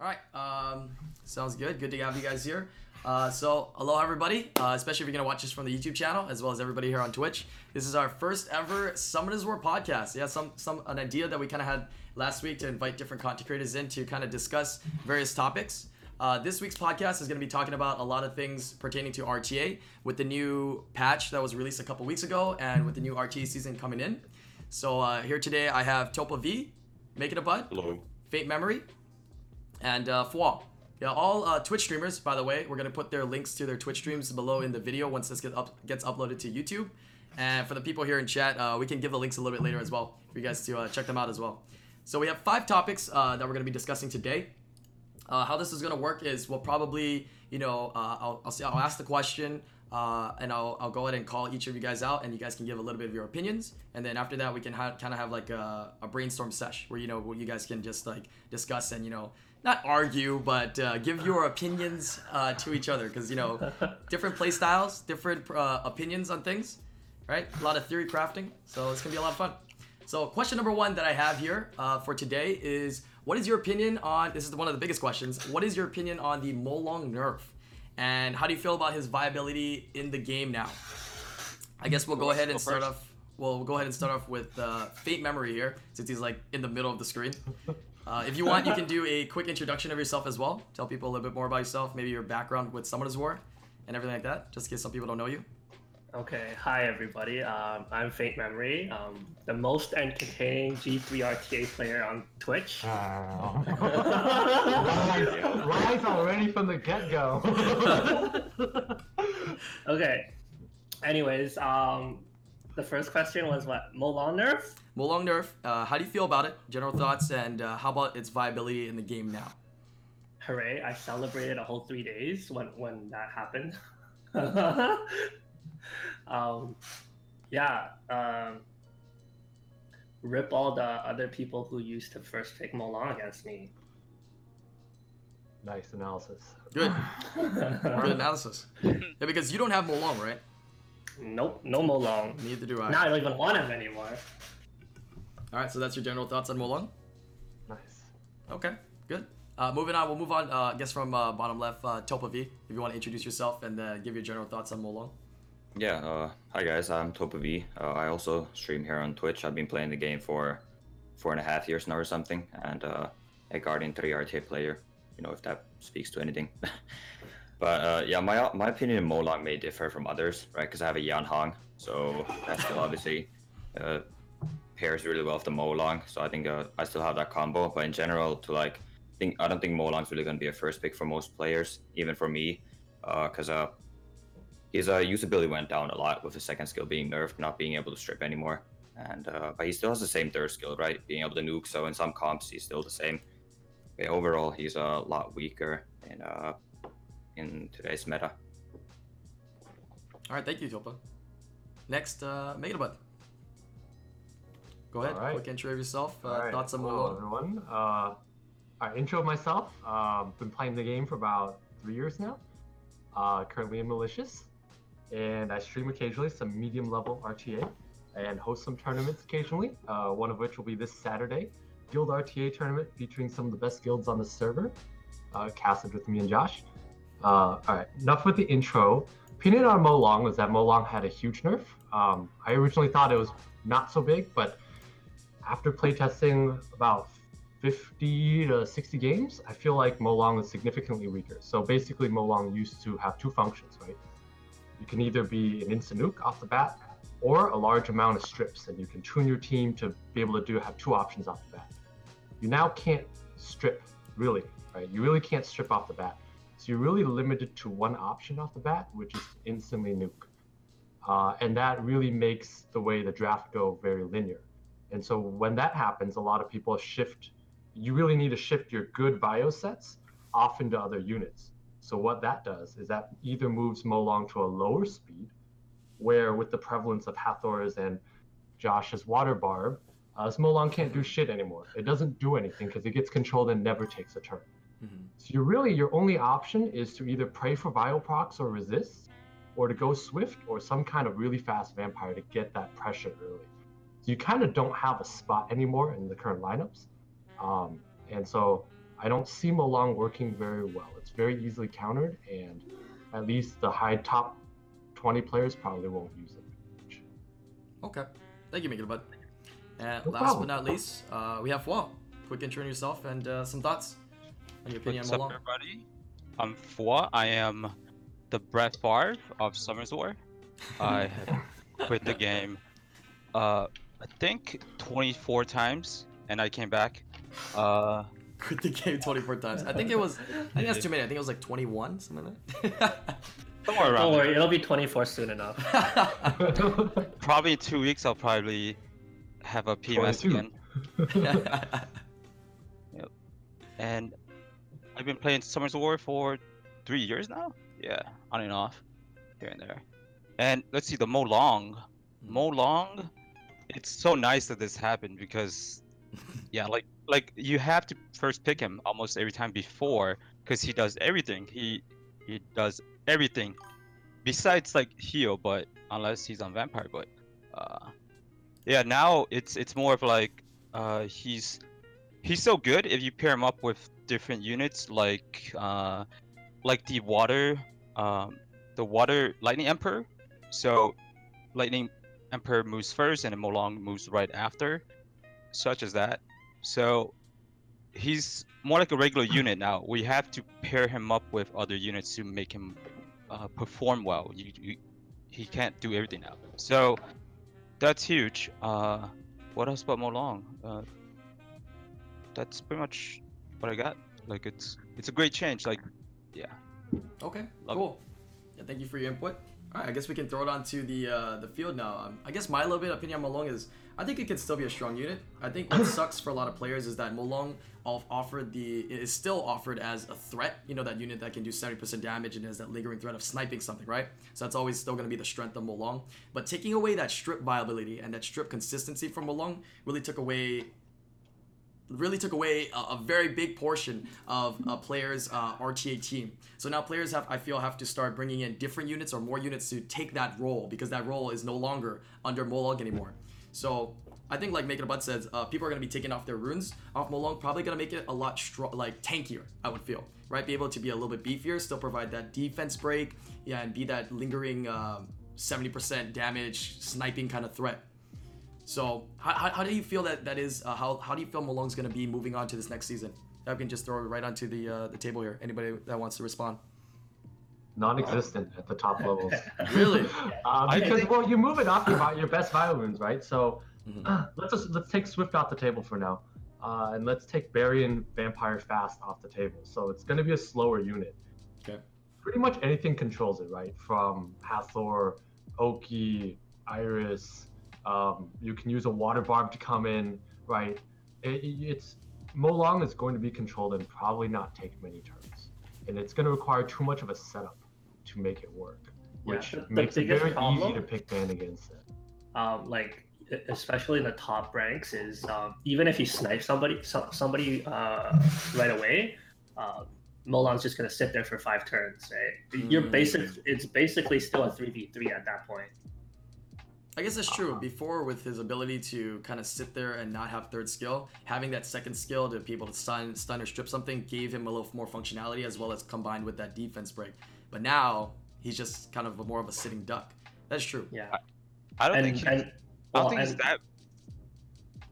All right. Um, sounds good. Good to have you guys here. Uh, so, hello everybody, uh, especially if you're gonna watch this from the YouTube channel, as well as everybody here on Twitch. This is our first ever Summoners War podcast. Yeah, some some an idea that we kind of had last week to invite different content creators in to kind of discuss various topics. Uh, this week's podcast is going to be talking about a lot of things pertaining to RTA with the new patch that was released a couple weeks ago and with the new RTA season coming in. So uh, here today I have Topa V, Make It a Bud, Hello. Faintmemory, and uh. Yeah, all uh, Twitch streamers, by the way, we're gonna put their links to their Twitch streams below in the video once this get up, gets uploaded to YouTube. And for the people here in chat, uh, we can give the links a little bit later as well for you guys to uh, check them out as well. So we have five topics uh, that we're gonna be discussing today. Uh, how this is gonna work is we'll probably, you know, uh, I'll, I'll, see, I'll ask the question uh, and I'll, I'll go ahead and call each of you guys out and you guys can give a little bit of your opinions. And then after that, we can ha- kind of have like a, a brainstorm sesh where, you know, where you guys can just like discuss and, you know, not argue, but uh, give your opinions uh, to each other because, you know, different play styles, different uh, opinions on things, right? A lot of theory crafting. So it's going to be a lot of fun. So, question number one that I have here uh, for today is what is your opinion on this is one of the biggest questions. What is your opinion on the Molong nerf? And how do you feel about his viability in the game now? I guess we'll go ahead and start off. Well, we'll go ahead and start off with uh, Faintmemory here, since he's like in the middle of the screen. Uh, if you want, you can do a quick introduction of yourself as well. Tell people a little bit more about yourself, maybe your background with Summoners War, and everything like that, just in case some people don't know you. Okay, hi everybody. Um, I'm Faintmemory, um, the most entertaining G3 RTA player on Twitch. Wow. Lies, lies already from the get go. Okay. Anyways, um, the first question was what? Molong nerf? Molong nerf, uh, how do you feel about it? General thoughts, and uh, how about its viability in the game now? Hooray! I celebrated a whole three days when when that happened. um, yeah. Um, rip all the other people who used to first pick Molong against me. nice analysis. Good, good analysis. Yeah, because you don't have Molong, right? Nope, no Molong. Neither do I. Now I don't even want him anymore. All right, so that's your general thoughts on Molong. Nice. Okay, good. Uh, moving on, we'll move on. Uh, I guess from uh, bottom left, uh, Topa V. If you want to introduce yourself and uh, give your general thoughts on Molong. Yeah, uh, hi guys, I'm Topa V. Uh, I also stream here on Twitch. I've been playing the game for four and a half years now or something, and uh, a Guardian 3 RTA player, you know, if that speaks to anything. but uh, yeah, my my opinion in Molong may differ from others, right? Because I have a Yan Hong, so that's still obviously uh, pairs really well with the Molong. So I think uh, I still have that combo. But in general, to like, think I don't think Molong's really going to be a first pick for most players, even for me, because uh, his uh, usability went down a lot with his second skill being nerfed, not being able to strip anymore. And uh, but he still has the same third skill, right? Being able to nuke. So in some comps, he's still the same. But overall, he's a lot weaker in uh, in today's meta. All right, thank you, Topa. Next, uh, Makeitabud. Go ahead, right. quick intro of yourself. Uh, right. Thoughts on Hello, Molong. everyone. Uh, I intro myself. Um, been playing the game for about three years now. Uh, currently in Malicious, and I stream occasionally some medium level RTA, and host some tournaments occasionally. Uh, one of which will be this Saturday, Guild RTA tournament featuring some of the best guilds on the server, uh, casted with me and Josh. Uh, all right, enough with the intro. Opinion on Molong was that Molong had a huge nerf. Um, I originally thought it was not so big, but after playtesting about 50 to 60 games, I feel like Molong is significantly weaker. So basically, Molong used to have two functions, right? You can either be an instant nuke off the bat, or a large amount of strips, and you can tune your team to be able to do have two options off the bat. You now can't strip, really, right? You really can't strip off the bat. So you're really limited to one option off the bat, which is instantly nuke. Uh, and that really makes the way the draft go very linear. And so when that happens, a lot of people shift. You really need to shift your good bio sets off into other units. So what that does is that either moves Molong to a lower speed, where with the prevalence of Hathor's and Josh's Water Barb, uh, this Molong can't do shit anymore. It doesn't do anything because it gets controlled and never takes a turn. Mhm. So you're really your only option is to either pray for bio procs or resist, or to go swift or some kind of really fast vampire to get that pressure early. So you kind of don't have a spot anymore in the current lineups. Um, and so I don't see Molong working very well. It's very easily countered, and at least the high top 20 players probably won't use it. much. Okay. Thank you, Make It Bud. And No last problem. but not least, uh, we have Fwa. Quick intro on yourself and uh, some thoughts on your opinion What's on up, everybody? I'm Four. I am the Brett Favre of Summoners War. I have quit the game, uh, I think 24 times, and I came back. Uh, Quit the game 24 times. I think it was, I think that's too many. I think it was like 21, something like that. somewhere around Don't there. worry, it'll be 24 soon enough. Probably in two weeks, I'll probably have a PMS 22. again. And I've been playing Summoners War for three years now. Yeah, on and off, here and there. And let's see, the Molong. Mo Long. It's so nice that this happened because, yeah, like like you have to first pick him almost every time before because he does everything. He he does everything besides like heal, but unless he's on vampire, but uh, yeah, now it's it's more of like uh he's he's so good if you pair him up with different units like uh like the water um the water lightning emperor so lightning emperor moves first and then molong moves right after such as that so he's more like a regular unit now we have to pair him up with other units to make him uh, perform well you, you he can't do everything now so that's huge uh what else about molong uh that's pretty much what I got. Like it's it's a great change. Like yeah. Okay, Love it. cool. Yeah, thank you for your input. All right, I guess we can throw it onto the uh, the field now. Um, I guess my little bit opinion on Molong is I think it can still be a strong unit. I think what sucks for a lot of players is that Molong off- offered the is still offered as a threat. You know that unit that can do 70% damage and has that lingering threat of sniping something, right? So that's always still going to be the strength of Molong. But taking away that strip viability and that strip consistency from Molong really took away really took away a, a very big portion of a player's uh, RTA team. So now players have, I feel, have to start bringing in different units or more units to take that role because that role is no longer under Molong anymore. So I think, like Makeitabud says, uh, people are going to be taking off their runes off Molong, probably going to make it a lot stro- like tankier. I would feel right, be able to be a little bit beefier, still provide that defense break, yeah, and be that lingering um, 70% damage sniping kind of threat. So how, how, do you feel that that is? Uh, how how do you feel Molong's going to be moving on to this next season? I can just throw it right onto the uh, the table here. Anybody that wants to respond? Non-existent at the top levels. Really? Uh, because think- well, you move it off your, your best violins, right? So Mhm. uh, let's just let's take Swift off the table for now, uh, and let's take Barry and Vampire Fast off the table. So it's going to be a slower unit. Okay. Pretty much anything controls it, right? From Hathor, Oki, Iris. Um, you can use a water barb to come in, right? It, it- it's Molong is going to be controlled and probably not take many turns, and it's going to require too much of a setup to make it work, Yeah, which makes it very problem- easy to pick ban against it. um, like especially in the top ranks is um, even if you snipe somebody so, somebody uh, right away uh, Molong's just gonna sit there for five turns right? you're Mm. basic it's basically still a 3v3 at that point I guess that's true. Before, with his ability to kind of sit there and not have third skill, having that second skill to be able to stun, stun or strip something gave him a little more functionality as well as combined with that defense break. But now he's just kind of a, more of a sitting duck. That's true. yeah I don't and, think he's, and I don't think he's that.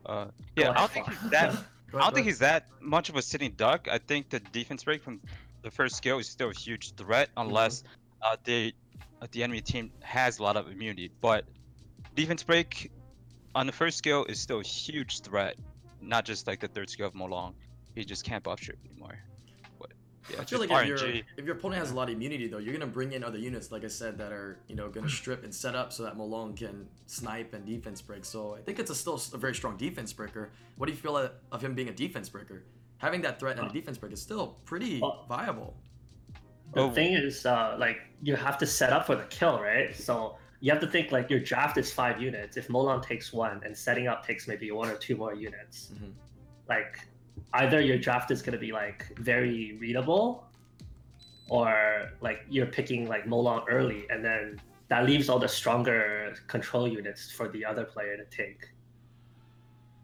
Uh, yeah, I don't think he's that. Go I don't think he's that much of a sitting duck. I think the defense break from the first skill is still a huge threat unless uh, they, uh, the enemy team has a lot of immunity. But defense break on the first skill is still a huge threat, not just like the third skill of Molong. He just can't buff strip anymore. But yeah, I feel just like if, RNG. your if your opponent has a lot of immunity though, you're gonna bring in other units, like I said, that are you know gonna strip and set up so that Molong can snipe and defense break. So I think it's a still a very strong defense breaker. What do you feel of- of him being a defense breaker? Having that threat and a defense break is still pretty Well- viable. the Oh. thing is uh, like you have to set up for the kill right so you have to think like your draft is five units if Molong takes one and setting up takes maybe one or two more units Mhm. like either your draft is going to be like very readable or like you're picking like Molong early and then that leaves all the stronger control units for the other player to take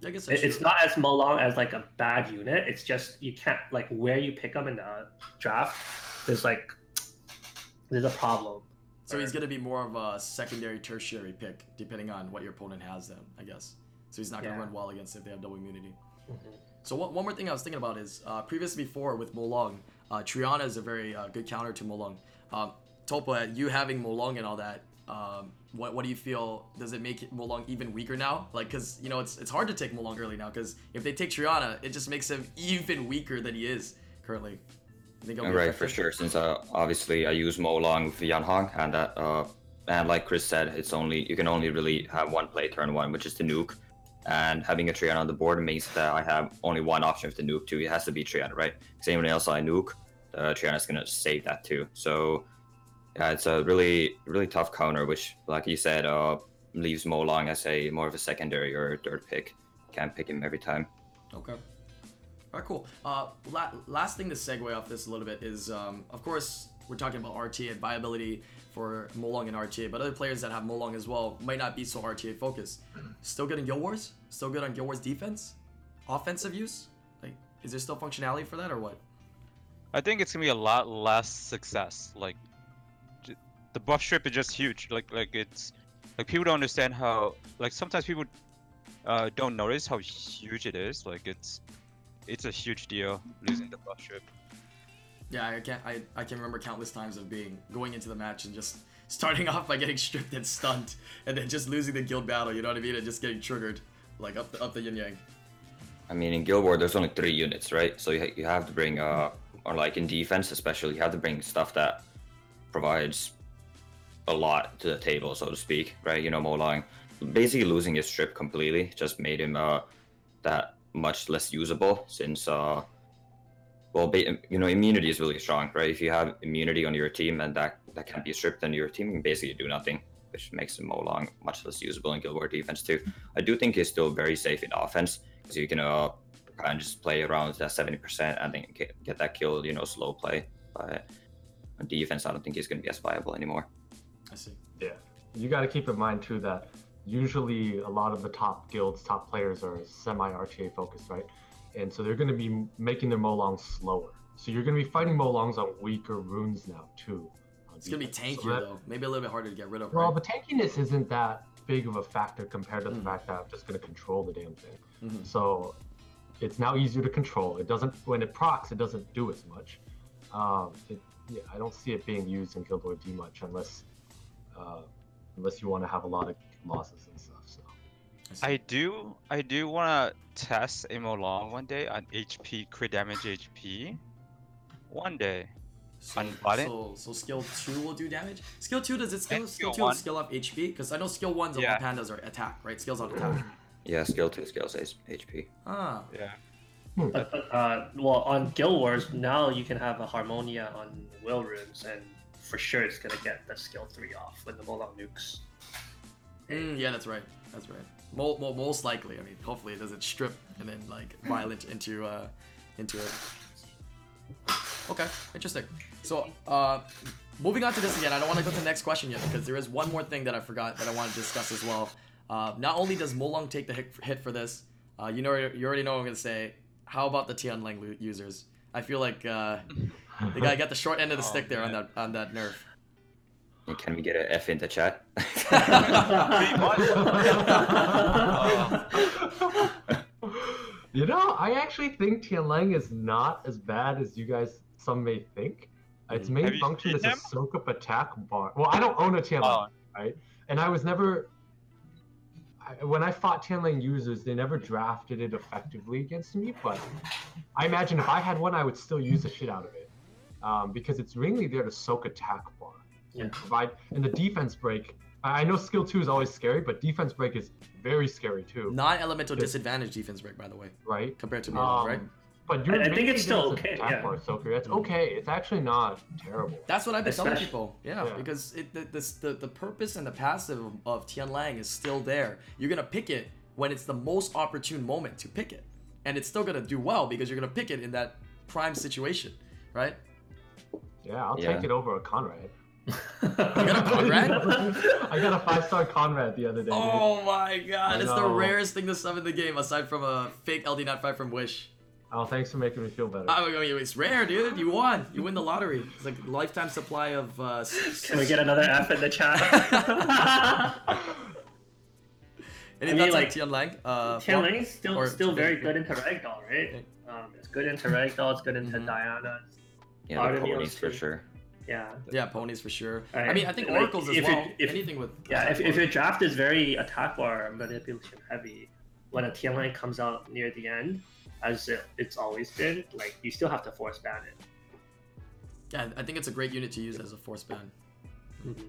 I guess It- It's not as Molong as like a bad unit. It's just you can't like where you pick them in the draft. There's like there's a problem. So he's gonna be more of a secondary, tertiary pick, depending on what your opponent has. Then I guess. So he's not gonna Yeah. run well against if they have double immunity. Mhm. So one, one more thing I was thinking about is uh, previously before with Molong, uh, Triana is a very uh, good counter to Molong. Um, Topa, you having Molong and all that, um, what what do you feel? Does it make Molong even weaker now? Like, cause you know it's it's hard to take Molong early now, cause if they take Triana, it just makes him even weaker than he is currently. I think it'll be Right, for sure. Since uh, obviously I use Molong with Yanhong, and that uh, and like Chris said, it's only you can only really have one play turn one, which is the nuke. And having a Triana on the board means that I have only one option with the nuke too. It has to be Triana, right? Because anyone else I nuke, uh, Triana's gonna save that too. So yeah, it's a really really tough counter, which like you said, uh, leaves Molong as a more of a secondary or third pick. Can't pick him every time. Okay. All right, cool. Uh, la- last thing to segue off this a little bit is, um, of course, we're talking about RTA viability for Molong and RTA, but other players that have Molong as well might not be so RTA focused. Still good in Guild Wars? Still good on Guild Wars defense? Offensive use? Like, is there still functionality for that or what? I think it's gonna be a lot less success. Like, the buff strip is just huge. Like, like it's like people don't understand how. Like sometimes people uh, don't notice how huge it is. Like it's it's a huge deal losing the buff strip. Yeah, I can't. I, I can remember countless times of being going into the match and just starting off by getting stripped and stunned, and then just losing the guild battle. You know what I mean? And just getting triggered, like up the up the yin yang. I mean, in Guild Wars, there's only three units, right? So you, you have to bring, uh, or like in defense especially, you have to bring stuff that provides a lot to the table, so to speak, right? You know, Molong basically losing his strip completely just made him uh, that much less usable since, uh, well, you know, immunity is really strong, right? If you have immunity on your team and that, that can be stripped, then your team can basically do nothing, which makes him Molong much less usable in Guild Wars defense too. I do think he's still very safe in offense because you can uh, kind of just play around that 70% and then get that kill, you know, slow play. But on defense, I don't think he's going to be as viable anymore. I see. Yeah. You got to keep in mind too that usually a lot of the top guilds, top players are semi RTA focused, right? And so they're going to be making their Molongs slower. So you're going to be fighting Molongs on weaker runes now too. It's gonna be defense. tankier So that- though. Maybe a little bit harder to get rid of. Well, right? the tankiness isn't that big of a factor compared to the Mhm. fact that I'm just going to control the damn thing. Mhm. So it's now easier to control. It doesn't when it procs, it doesn't do as much. Um, it, yeah, I don't see it being used in Guild Wars D much unless uh, unless you want to have a lot of losses and stuff. So I. I do I do wanna test a Molong one day on HP crit damage HP. One day. So, on so, so skill two will do damage. Skill two does it skill? And Skill skill two one. is skill up HP because I know skill ones of Yeah. all pandas are attack, right? Skills on attack. Yeah, skill 2, skill 6, HP. Ah, Yeah. But, but uh, well, on Guild Wars now you can have a Harmonia on Will runes, and for sure it's gonna get the skill three off with the Molong nukes. Mm, yeah, that's right. That's right. Mo- mo- most likely. I mean, hopefully it doesn't strip and then like violent into uh into it. Okay, interesting. So, uh, moving on to this again, I don't want to go to the next question yet because there is one more thing that I forgot that I want to discuss as well. Uh, not only does Molong take the hit, for this, uh, you know, you already know what I'm gonna say. How about the Tian Lang users? I feel like uh, the guy got the short end of the Oh, stick there on that on that nerf. And Can we get an F in the chat? you know, I actually think Tianlang is not as bad as you guys some may think. Its Mhm. main Have function seen is a soak up attack bar. Well, I don't own a Tianlang, Oh, right? And I was never. I, when I fought Tianlang users, they never drafted it effectively against me. But I imagine if I had one, I would still use the shit out of it, um, because it's really there to soak attack bar Yeah. and provide. And the defense break. I I know skill two is always scary, but defense break is very scary too, Non-elemental Good. disadvantage defense break, by the way, right? compared to Molong, Um, right? But you're I- I think it's still okay, attack yeah. bar soaker. It's Mm. okay. It's actually not terrible. That's what I've been telling people. Yeah, Yeah. because it, the, this, the the purpose and the passive of Tian Lang is still there. You're gonna pick it when it's the most opportune moment to pick it, and it's still gonna do well because you're gonna pick it in that prime situation, right? Yeah, I'll Yeah. take it over a Conrad. Got a Conrad? I got a five star Conrad the other day. dude. Oh my god, I it's the rarest thing to summon in the game aside from a fake LD95 from Wish. Oh, thanks for making me feel better. Oh, it's rare, dude. You won. You win the lottery. It's like a lifetime supply of. Uh, Can we get another F in the chat? Any I mean, thoughts like, on Tian Lang? Uh, Tian Lang is still still very good into Ragdoll, right? Um, it's good into Ragdoll. It's good into Mhm. Diana. Yeah, the Artemis ponies for sure. Yeah. Yeah, ponies for sure. I mean, I think like, oracles as if you- well. if- Anything with. Yeah, if, if your draft is very attack bar manipulation heavy, when a Tian Lang comes out near the end, as it, it's always been, like you still have to force ban it. Yeah, I think it's a great unit to use as a force ban. Mhm.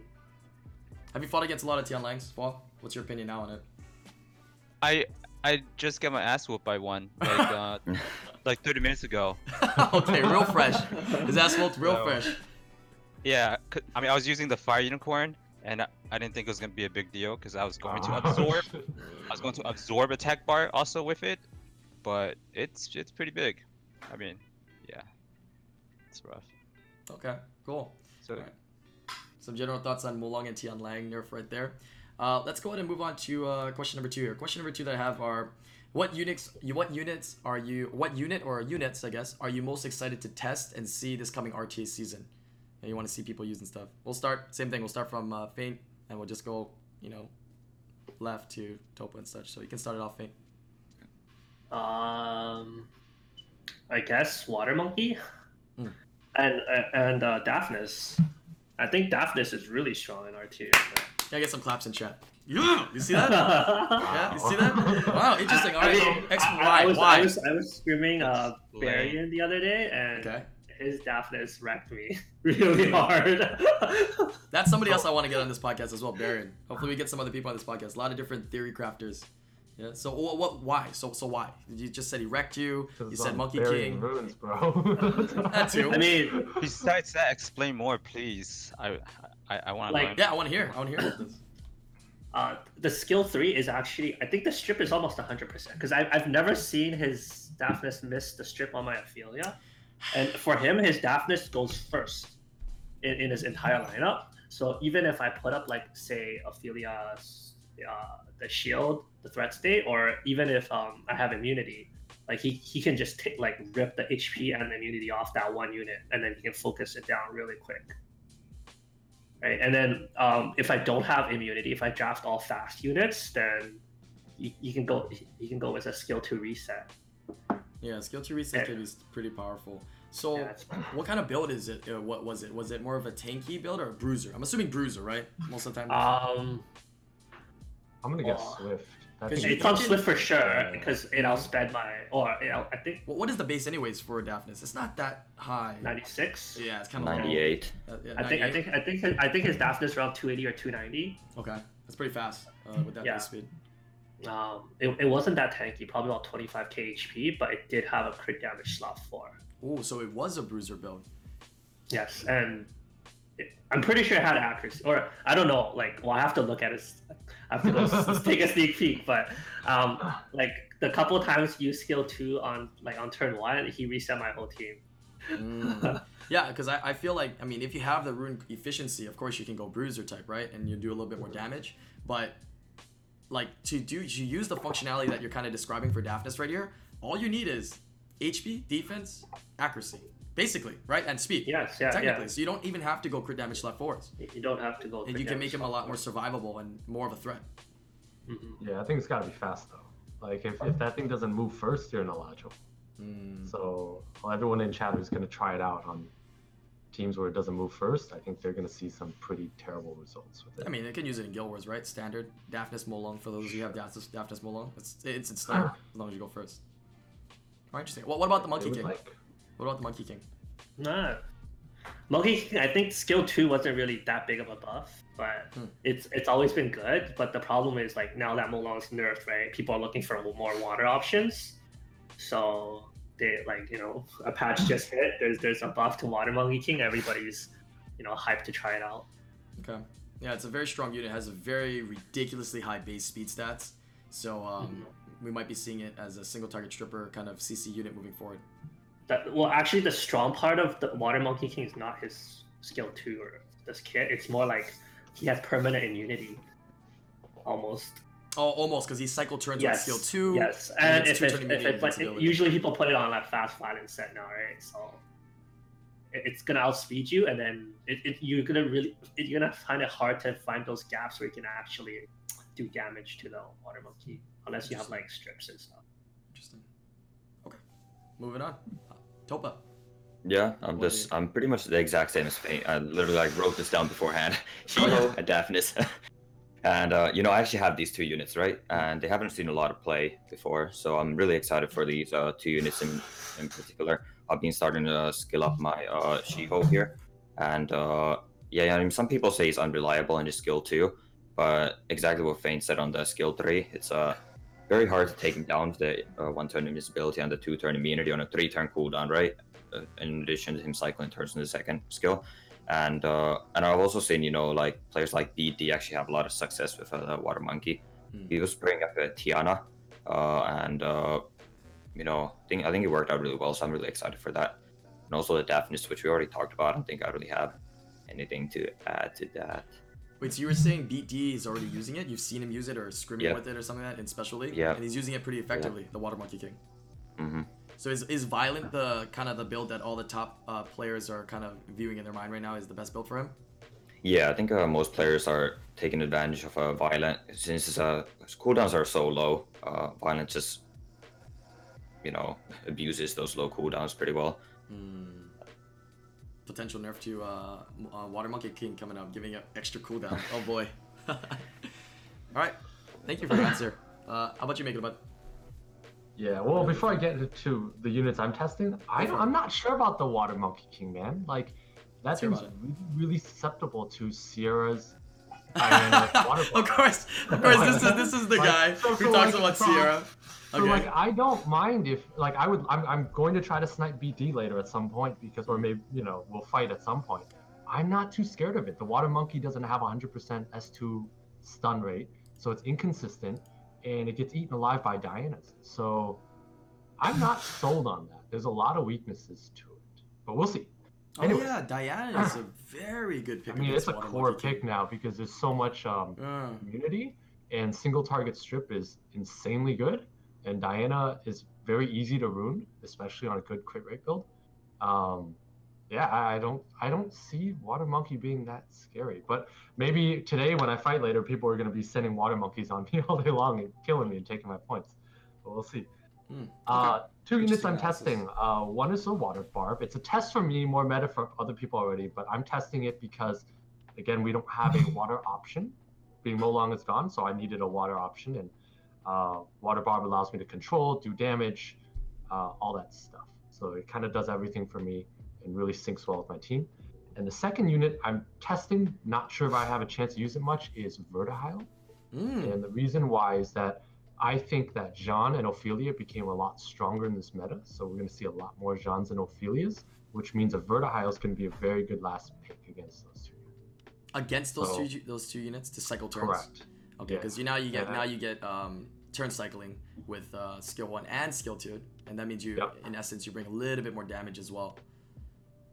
Have you fought against a lot of Tian Langs, Fall? What's your opinion now on it? I I just got my ass whooped by one like uh, like 30 minutes ago. okay, real fresh. His ass whooped real No. fresh. Yeah, 'cause- I mean I was using the fire unicorn and I, I didn't think it was gonna be a big deal because I was going to Oh, absorb. I was going to absorb attack bar also with it, but it's it's pretty big. I mean, yeah, it's rough. Okay, cool. So Alright. Some general thoughts on Molong and Tian Lang nerf right there. Uh, let's go ahead and move on to uh, question number two here. Question number two that I have are, what units, what units are you, what unit or units, I guess, are you most excited to test and see this coming RTA season? And you want to see people using stuff. We'll start, same thing, we'll start from uh, Faint, and we'll just go, you know, left to Topa and such. So you can start it off Faint. Um, I guess Water Monkey, Mm. and uh, and uh, Daphnis. I think Daphnis is really strong in R2. Yeah, I get some claps in chat. Yeah, you see that? Yeah, you see that? Wow, interesting. All I, right, mean, X, I, Y, I was, Y. I was I was screaming uh, That's. Barian the other day, and Okay. His Daphnis wrecked me really hard. That's somebody else I want to get on this podcast as well, Baron. Hopefully, we get some other people on this podcast. A lot of different theory crafters. Yeah. So what? what why? So so why? You just said he wrecked you. You said I'm Monkey King. ruins, bro. That too. I mean, besides that, explain more, please. I I, I want to Like- learn. Yeah, I want to hear. I want to hear about this. uh, the skill three is actually I think the strip is almost 100 percent because I've I've never seen his Daphnis miss the strip on my Ophelia, and for him his Daphnis goes first in, in his entire lineup. So even if I put up like say Ophelia's uh, the shield, the threat state, or even if um, I have immunity, like he, he can just take like rip the HP and immunity off that one unit, and then he can focus it down really quick. Right, and then um, if I don't have immunity, if I draft all fast units, then you, you can go you can go with a skill to reset. Yeah, skill two reset Yeah. can be pretty powerful. So, Yeah, what kind of build is it? Uh, what was it? Was it more of a tanky build or a bruiser? I'm assuming bruiser, right? Most of the time. Um, I'm gonna guess Well, Swift. That's Cause a- you- it's on Swift for sure Yeah. because it outsped my or it out, I think Well, what is the base anyways for Daphnis? It's not that high. 96. Yeah, it's kind of 98. Uh, yeah, I think I think I think his- I think his Daphnis around 280 or 290. Okay, that's pretty fast uh, with that Yeah. base speed. Um, it, it wasn't that tanky, probably about 25 kHP, but it did have a crit damage slot four. Oh, so it was a bruiser build. Yes, and it, I'm pretty sure it had accuracy, or I don't know. Like, well, I have to look at it. I have to go take a sneak peek, but um, like the couple of times you skill two on like on turn one, he reset my whole team. Mm. yeah, because I, I feel like I mean if you have the rune efficiency, of course you can go bruiser type, right? And you do a little bit more damage. But like to do to use the functionality that you're kind of describing for Daphnis right here, all you need is HP, defense, accuracy. Basically, right? And speed. Yes, yeah, Technically. yeah. So you don't even have to go crit damage left forwards. You don't have to go. And you can make him a lot more survivable and more of a threat. four. Mhm. Yeah, I think it's gotta be fast though. Like if, if that thing doesn't move first, you're in a lot of trouble. Mm. So well, everyone in chat is gonna try it out on teams where it doesn't move first, I think they're gonna see some pretty terrible results with it. I mean, they can use it in Guild Wars, right? Standard Daphnis Molong for those of who have Daphnis, Daphnis Molong. It's it's it's standard as long as you go first. All right, interesting. What, what about the Monkey King? like- What about the Monkey King? Nah. Monkey King, I think skill two wasn't really that big of a buff, but Hmm. it's it's always been good. But the problem is like now that Molong's nerfed, right? People are looking for more water options. So they like you know a patch just hit. There's there's a buff to Water Monkey King. Everybody's you know hyped to try it out. Okay. Yeah, it's a very strong unit. It has a very ridiculously high base speed stats. So um, we might be seeing it as a single target stripper kind of CC unit moving forward. That, well, actually, the strong part of the Water Monkey King is not his skill two or this kit. It's more like he has permanent immunity, almost. Oh, almost because he cycle turns yes. with skill two. Yes, and and, it's if, two-turn it, if it, but it, usually people put it on like fast flattened set now, right? So it- it's gonna outspeed you, and then it, it, you're gonna really you're gonna find it hard to find those gaps where you can actually do damage to the water monkey, unless you have like strips and stuff. Interesting. Okay, moving on. Uh, Topa. Yeah, I'm What just I'm pretty much the exact same as Faint. I literally like wrote this down beforehand. Shi Hou and Daphnis. And uh, you know, I actually have these two units, right? And they haven't seen a lot of play before, so I'm really excited for these uh, two units in in particular. I've been starting to skill up my uh, Shi Hou here, and uh, yeah, I mean, some people say he's unreliable in his skill two, but exactly what Faint said on the skill three, it's uh very hard to take him down with the uh, one turn invisibility and the two turn immunity on a three turn cooldown, right? uh, in addition to him cycling turns in the second skill. And uh, and I've also seen you know like players like BD actually have a lot of success with uh, Water Monkey. Hmm. He was bringing up a Tiana, uh, and uh, you know I think I think it worked out really well. So I'm really excited for that. And also the Daphnis, which we already talked about. I don't think I really have anything to add to that. Wait, so you were saying BD is already using it? You've seen him use it or scrimming Yeah. with it or something like that in Special League? Yeah. And he's using it pretty effectively, the Water Monkey King. hmm So is, is Violent the kind of the build that all the top uh, players are kind of viewing in their mind right now is the best build for him? Yeah, I think uh, most players are taking advantage of uh, Violent since his, uh, his cooldowns are so low. Uh, Violent just, you know, abuses those low cooldowns pretty well. Hmm. Potential nerf to uh, uh, Water Monkey King coming up, giving it extra cooldown. oh boy. all right. Thank you for your answer. Uh, how about you Makeitabud? Yeah, well, before I get into the units I'm testing, I don't, I'm not sure about the Water Monkey King, man. Like, that Let's thing's really, really susceptible to Sierra's of course, of course. This is this is the Like, guy so- who so, talks like, about Sierra. So Okay. like I don't mind if like I would I'm, I'm going to try to snipe BD later at some point because or maybe you know we'll fight at some point. I'm not too scared of it. The water monkey doesn't have 100% S2 stun rate, so it's inconsistent and it gets eaten alive by Dianas. So I'm not sold on that. There's a lot of weaknesses to it, but we'll see. oh anyways. yeah, Diana is a very good pick. I mean, it's a core pick now because there's so much um, Uh, immunity and single target strip is insanely good and diana is very easy to rune especially on a good crit rate build um yeah I, don't i don't see water monkey being that scary but maybe today when i fight later people are going to be sending water monkeys on me all day long and killing me and taking my points but we'll see hmm, okay. uh, two units I'm analysis. testing. Uh, one is a water barb. It's a test for me, more meta for other people already, but I'm testing it because, again, we don't have a water option. Being Molong is gone, so I needed a water option, and uh, water barb allows me to control, do damage, uh, all that stuff. So it kind of does everything for me and really syncs well with my team. And the second unit I'm testing, not sure if I have a chance to use it much, is Verdehile. Mm, And the reason why is that I think that Jean and Ophelia became a lot stronger in this meta. So we're going to see a lot more Jeans and Ophelias, which means a Verdehile is going to be a very good last pick against those two. against those so- two those two units to cycle turns. Correct. Okay, Yeah. because you now you get Yeah. now you get um, turn cycling with uh, skill one and skill two, and that means you Yep. in essence you bring a little bit more damage as well.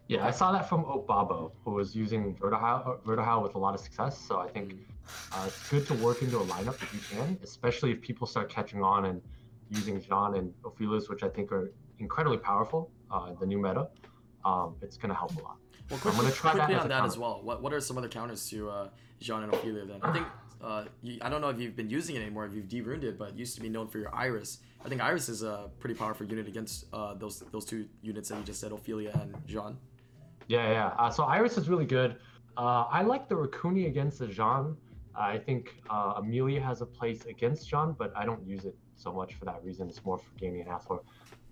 Yeah, I saw that from Obabo, who was using Verdehile, Verdehile with a lot of success. So I think Mm. uh, it's good to work into a lineup if you can, especially if people start catching on and using Jean and Ophelias, which I think are incredibly powerful uh, in the new meta. Um, it's going to help a lot. Well, I'm quickly, try that quickly as on that as well. What what are some other counters to uh, Jean and Ophelia then? I think uh, you, I don't know if you've been using it anymore, if you've de-runed it, but it used to be known for your Iris. I think Iris is a pretty powerful unit against uh, those those two units that you just said, Ophelia and Jean. Yeah, yeah. Uh, so Iris is really good. Uh, I like the Rakuni against the Jean. I think uh, Amelia has a place against Jean, but I don't use it so much for that reason. It's more for gaming and Hathor.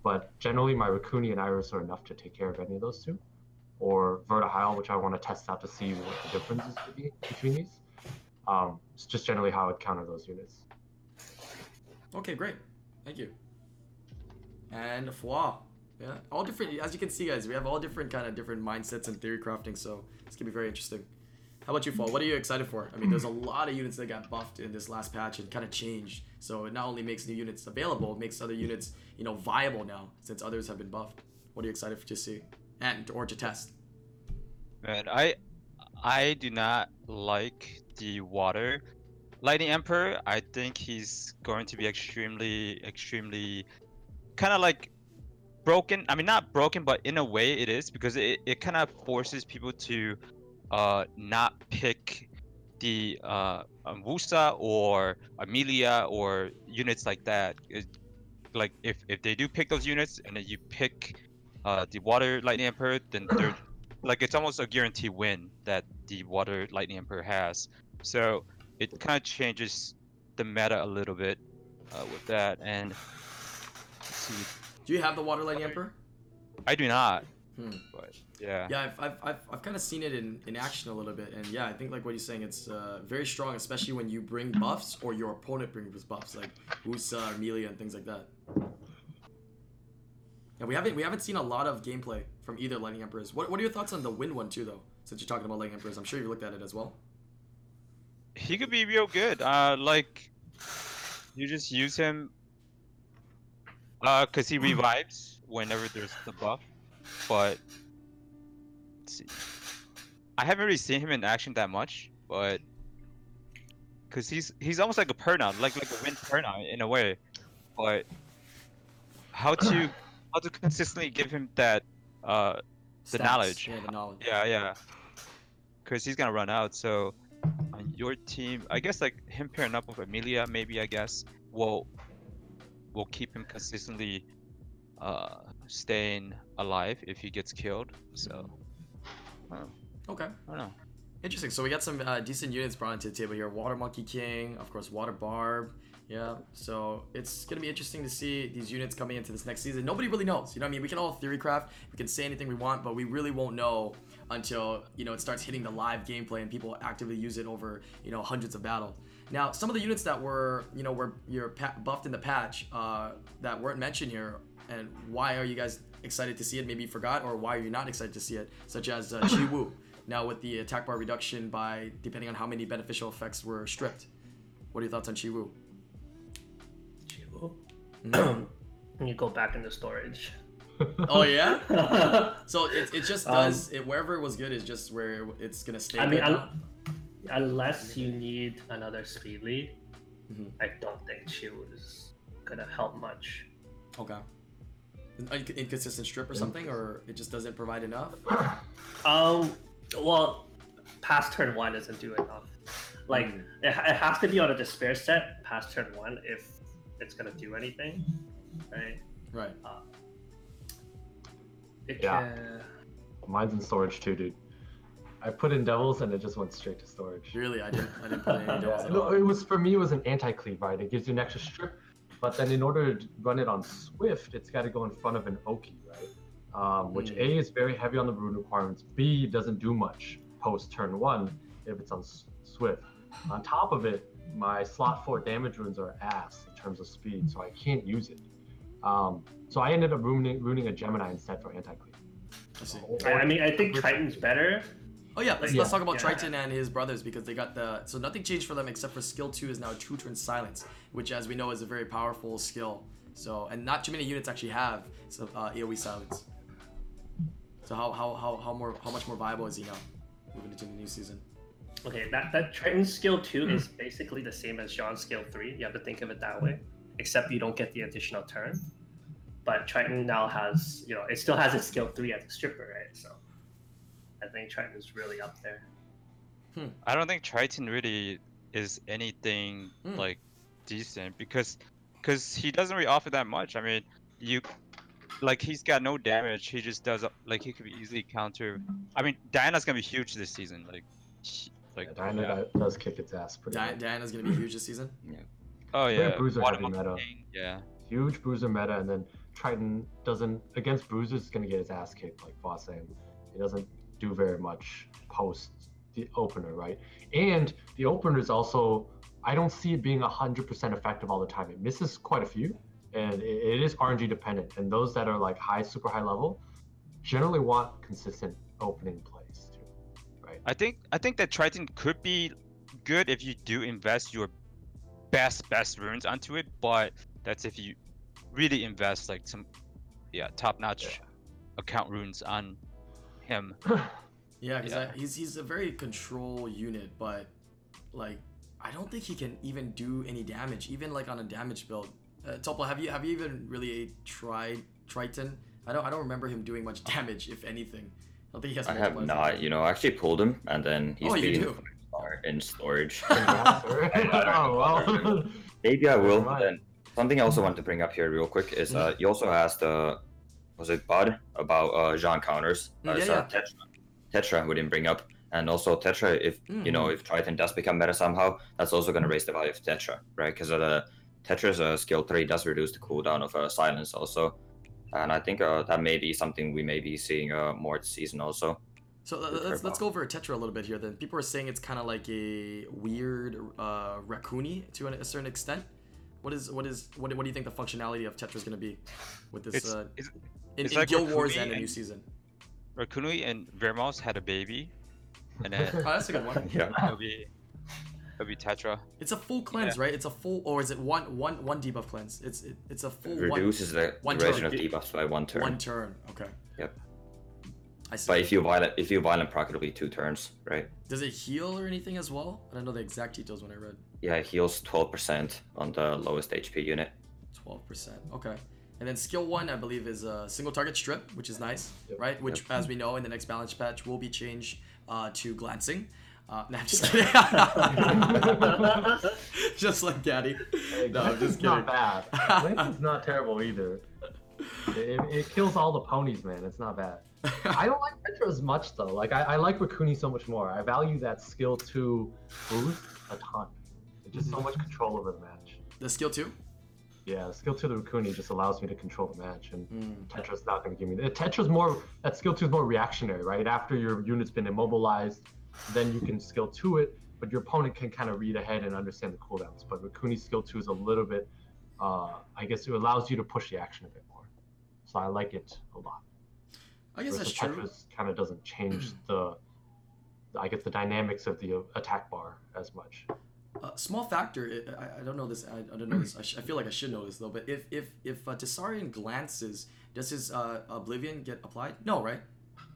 But generally, my Rakuni and Iris are enough to take care of any of those two. Or Verdehile, which I want to test out to see what the difference is be- between these. Um, it's just generally how I'd counter those units. Okay, great. Thank you. And Fwa. Yeah, all different. As you can see, guys, we have all different kind of different mindsets and theory crafting. So it's gonna be very interesting. How about you, Fall? What are you excited for? I mean, there's a lot of units that got buffed in this last patch and kind of changed. So it not only makes new units available, it makes other units, you know, viable now since others have been buffed. What are you excited for to see and or to test? Man, I I do not like the water lightning emperor. I think he's going to be extremely, extremely, kind of like broken. I mean, not broken, but in a way it is because it, it kind of forces people to uh not pick the uh um, Woosa or Amelia or units like that. It, like if if they do pick those units and then you pick uh the water lightning emperor, then they're like it's almost a guarantee win that the water lightning emperor has. So it kind of changes the meta a little bit uh, with that. And see, Do you have the Water Lightning Emperor? I do not, Hmm. but yeah. Yeah, I've, I've, I've, I've kind of seen it in, in action a little bit, and yeah, I think like what you're saying, it's uh, very strong, especially when you bring buffs or your opponent brings buffs, like Usa, Amelia, and things like that. Yeah, we haven't we haven't seen a lot of gameplay from either Lightning Emperors. What, what are your thoughts on the Wind one too, though? Since you're talking about Lightning Emperors, I'm sure you looked at it as well. he could be real good. Uh, like you just use him, uh, cause he revives whenever there's the buff. But let's see, I haven't really seen him in action that much, but cause he's he's almost like a Perna, like like a wind Perna in a way. But how to how to consistently give him that uh The Stats. knowledge. Yeah, the knowledge. yeah, yeah. Because he's gonna run out. So on your team, I guess like him pairing up with Amelia, maybe I guess will will keep him consistently uh staying alive if he gets killed. So Okay. I don't know. Interesting. So we got some uh, decent units brought into the table here. Water Monkey King, of course, Water Barb. Yeah. So it's gonna be interesting to see these units coming into this next season. Nobody really knows. You know what I mean? We can all theory craft. We can say anything we want, but we really won't know until you know it starts hitting the live gameplay and people actively use it over you know hundreds of battles. Now, some of the units that were you know were you're pa- buffed in the patch uh, that weren't mentioned here, and why are you guys excited to see it? Maybe you forgot, or why are you not excited to see it? Such as uh, Chi Wu. Now with the attack bar reduction by depending on how many beneficial effects were stripped. What are your thoughts on Chi Wu? Chi-Wu? No. And you go back into storage. Oh yeah. So it, it just Um, does it wherever it was good is just where it's gonna stay. I mean, good un- now. Unless you need another speed lead, Mhm. I don't think she was gonna help much. Okay. An inconsistent strip or something, or it just doesn't provide enough. Um, well, past turn one doesn't do enough. Like Mm. it, it has to be on a despair set past turn one if it's gonna do anything, right? Right. It Yeah. can- Mine's in storage too, dude. I put in devils and it just went straight to storage. Really, I didn't. I didn't put any devils Yeah, at no, it was for me. It was an anti-cleave, right? It gives you an extra strip, but then in order to run it on Swift, it's got to go in front of an Oki, right? Um, which Mm. A is very heavy on the rune requirements. B doesn't do much post turn one if it's on S- Swift. On top of it, my slot four damage runes are ass in terms of speed, so I can't use it. Um, so I ended up ruining, ruining a Gemini instead for anti-cleave. I see. I, I mean, I think Triton's better. Oh yeah, let's, Yeah. let's talk about Yeah. Triton and his brothers because they got the so nothing changed for them except for skill two is now two turn silence, which as we know is a very powerful skill. So and not too many units actually have so uh, AOE silence. So how, how how how more how much more viable is he now moving into the new season? Okay, that that Triton skill two is basically the same as Jean's skill three. You have to think of it that way, except you don't get the additional turn. But Triton now has, you know, it still has its skill three as a stripper, right? So I think Triton is really up there. I don't think Triton really is anything Hmm. like decent because because he doesn't really offer that much. I mean, you like he's got no damage. He just does like he could be easily counter. I mean, Diana's gonna be huge this season. Like, he- like Diana yeah. does kick its ass pretty Di- Diana's gonna be huge this season. Yeah. Oh yeah, bruiser Water heavy meta. King, Yeah, huge bruiser meta, and then Triton doesn't against bruisers is gonna get his ass kicked, like Boss saying. He doesn't do very much post the opener, right? And the opener is also I don't see it being hundred percent effective all the time. It misses quite a few, and it, it is RNG dependent. And those that are like high, super high level, generally want consistent opening plays too, right? I think I think that Triton could be good if you do invest your best best runes onto it, but that's if you really invest like some yeah top notch Yeah. account runes on him. Yeah, because Yeah. he's he's a very control unit, but like I don't think he can even do any damage, even like on a damage build. Uh, Topa, have you have you even really tried Triton? I don't I don't remember him doing much damage, if anything. I don't think he has. I have multipliers. not. You know, I actually pulled him, and then he's Oh, beating do? Star in storage. Oh well. Maybe I will. Never mind. Then something I also want to bring up here real quick is uh, you also has uh, was it Bud about uh, Jean counters? Mm, Uh, yeah, yeah. Tetra, Tetra we didn't bring up, and also Tetra. If you know Mhm. if Triton does become better somehow, that's also going to raise the value of Tetra, right? Because the Tetra's uh, skill three does reduce the cooldown of uh, silence also, and I think uh, that may be something we may be seeing uh, more this season also. So uh, let's let's go over Tetra a little bit here. Then people are saying it's kind of like a weird uh, raccoony to an, a certain extent. What is what is what, do- what do you think the functionality of Tetra is going to be with this It's, uh, it's in, it's in like Guild Wars Racuni and a new season? Racuni and Vermos had a baby, and then Oh, that's a good one. Yeah. it'll be it'll be Tetra. It's a full cleanse, right? It's a full, or is it one one one debuff cleanse? It's it, it's a full one Reduces the one duration turn. of debuffs by one turn. one turn. Okay. Yep. I see. But if you violent, if you violent proc, it'll be two turns, right? Does it heal or anything as well? I don't know the exact details when I read. Yeah, it heals 12% on the lowest HP unit. Twelve percent. Okay. And then skill one, I believe, is a single target strip, which is nice, Yep. right? Which, Yep. as we know, in the next balance patch, will be changed uh, to glancing. Uh, no, I'm just kidding. just like Gaddy. No, I'm just It's not bad. Glancing's not terrible either. It, it kills all the ponies, man. It's not bad. I don't like Tetra as much though. Like I, I like Racuni so much more. I value that skill two boost a ton. It's just so much control over the match. the skill two. Yeah, skill two the Racuni just allows me to control the match, and Mm. Tetra's not going to give me. that. Tetra's more that skill two is more reactionary, right? After your unit's been immobilized, then you can skill two it, but your opponent can kind of read ahead and understand the cooldowns. But Racuni's skill two is a little bit, uh, I guess it allows you to push the action a bit more. So I like it a lot. I guess that's Versus true. Tetra's kind of doesn't change the, I guess the dynamics of the attack bar as much. Uh, small factor. I- I, I don't know this. I, I don't know this. I, sh- I feel like I should know this though. But if if if uh, Tesarion glances, does his uh, Oblivion get applied? No, right?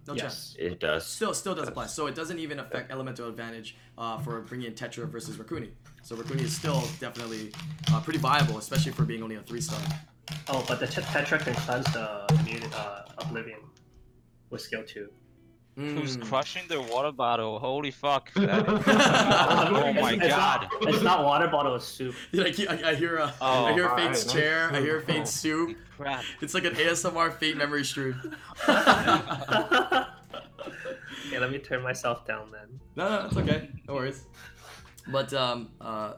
No chance. yes. It does. Still, still does apply. So it doesn't even affect elemental advantage uh, for bringing in Tetra versus Racuni. So Racuni is still definitely uh, pretty viable, especially for being only a three star. Oh, but the t- Tetra can cleanse the immune, uh, Oblivion with skill two. Who's Mm. crushing their water bottle? Holy fuck! that is- oh my It's- it's god! Not, it's not water bottle, it's soup. Dude, I, keep, I, I hear uh, Oh, I hear alright, Fate's nice chair. I soup. hear Fate's soup. Crap. It's like an ASMR Faintmemory stream. okay, let me turn myself down then. No, no, it's okay. No worries. But um, uh,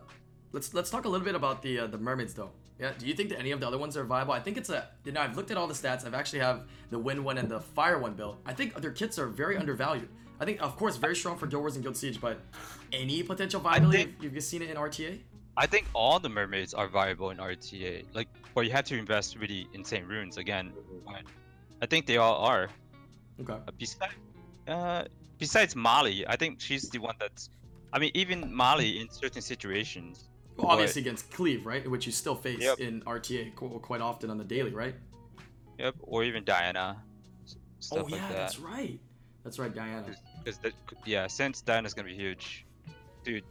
let's let's talk a little bit about the uh, the mermaids though. Yeah, do you think that any of the other ones are viable? I think it's a. You know, I've looked at all the stats. I've actually have the win one and the fire one build. I think their kits are very undervalued. I think, of course, very strong for Guild Wars and Guild Siege, but any potential viability? think- You've seen it in RTA? I think all the mermaids are viable in RTA. Like, but you have to invest really insane runes again. But I think they all are. Okay. Uh, besides, uh, besides Molly, I think she's the one that's. I mean, even Molly in certain situations. Well, obviously against Cleave, right? Which you still face Yep. in RTA quite often on the daily, right? Yep, or even Diana. Stuff oh yeah, like that. that's right. That's right, Diana. Because that, yeah, since Diana's gonna be huge, dude.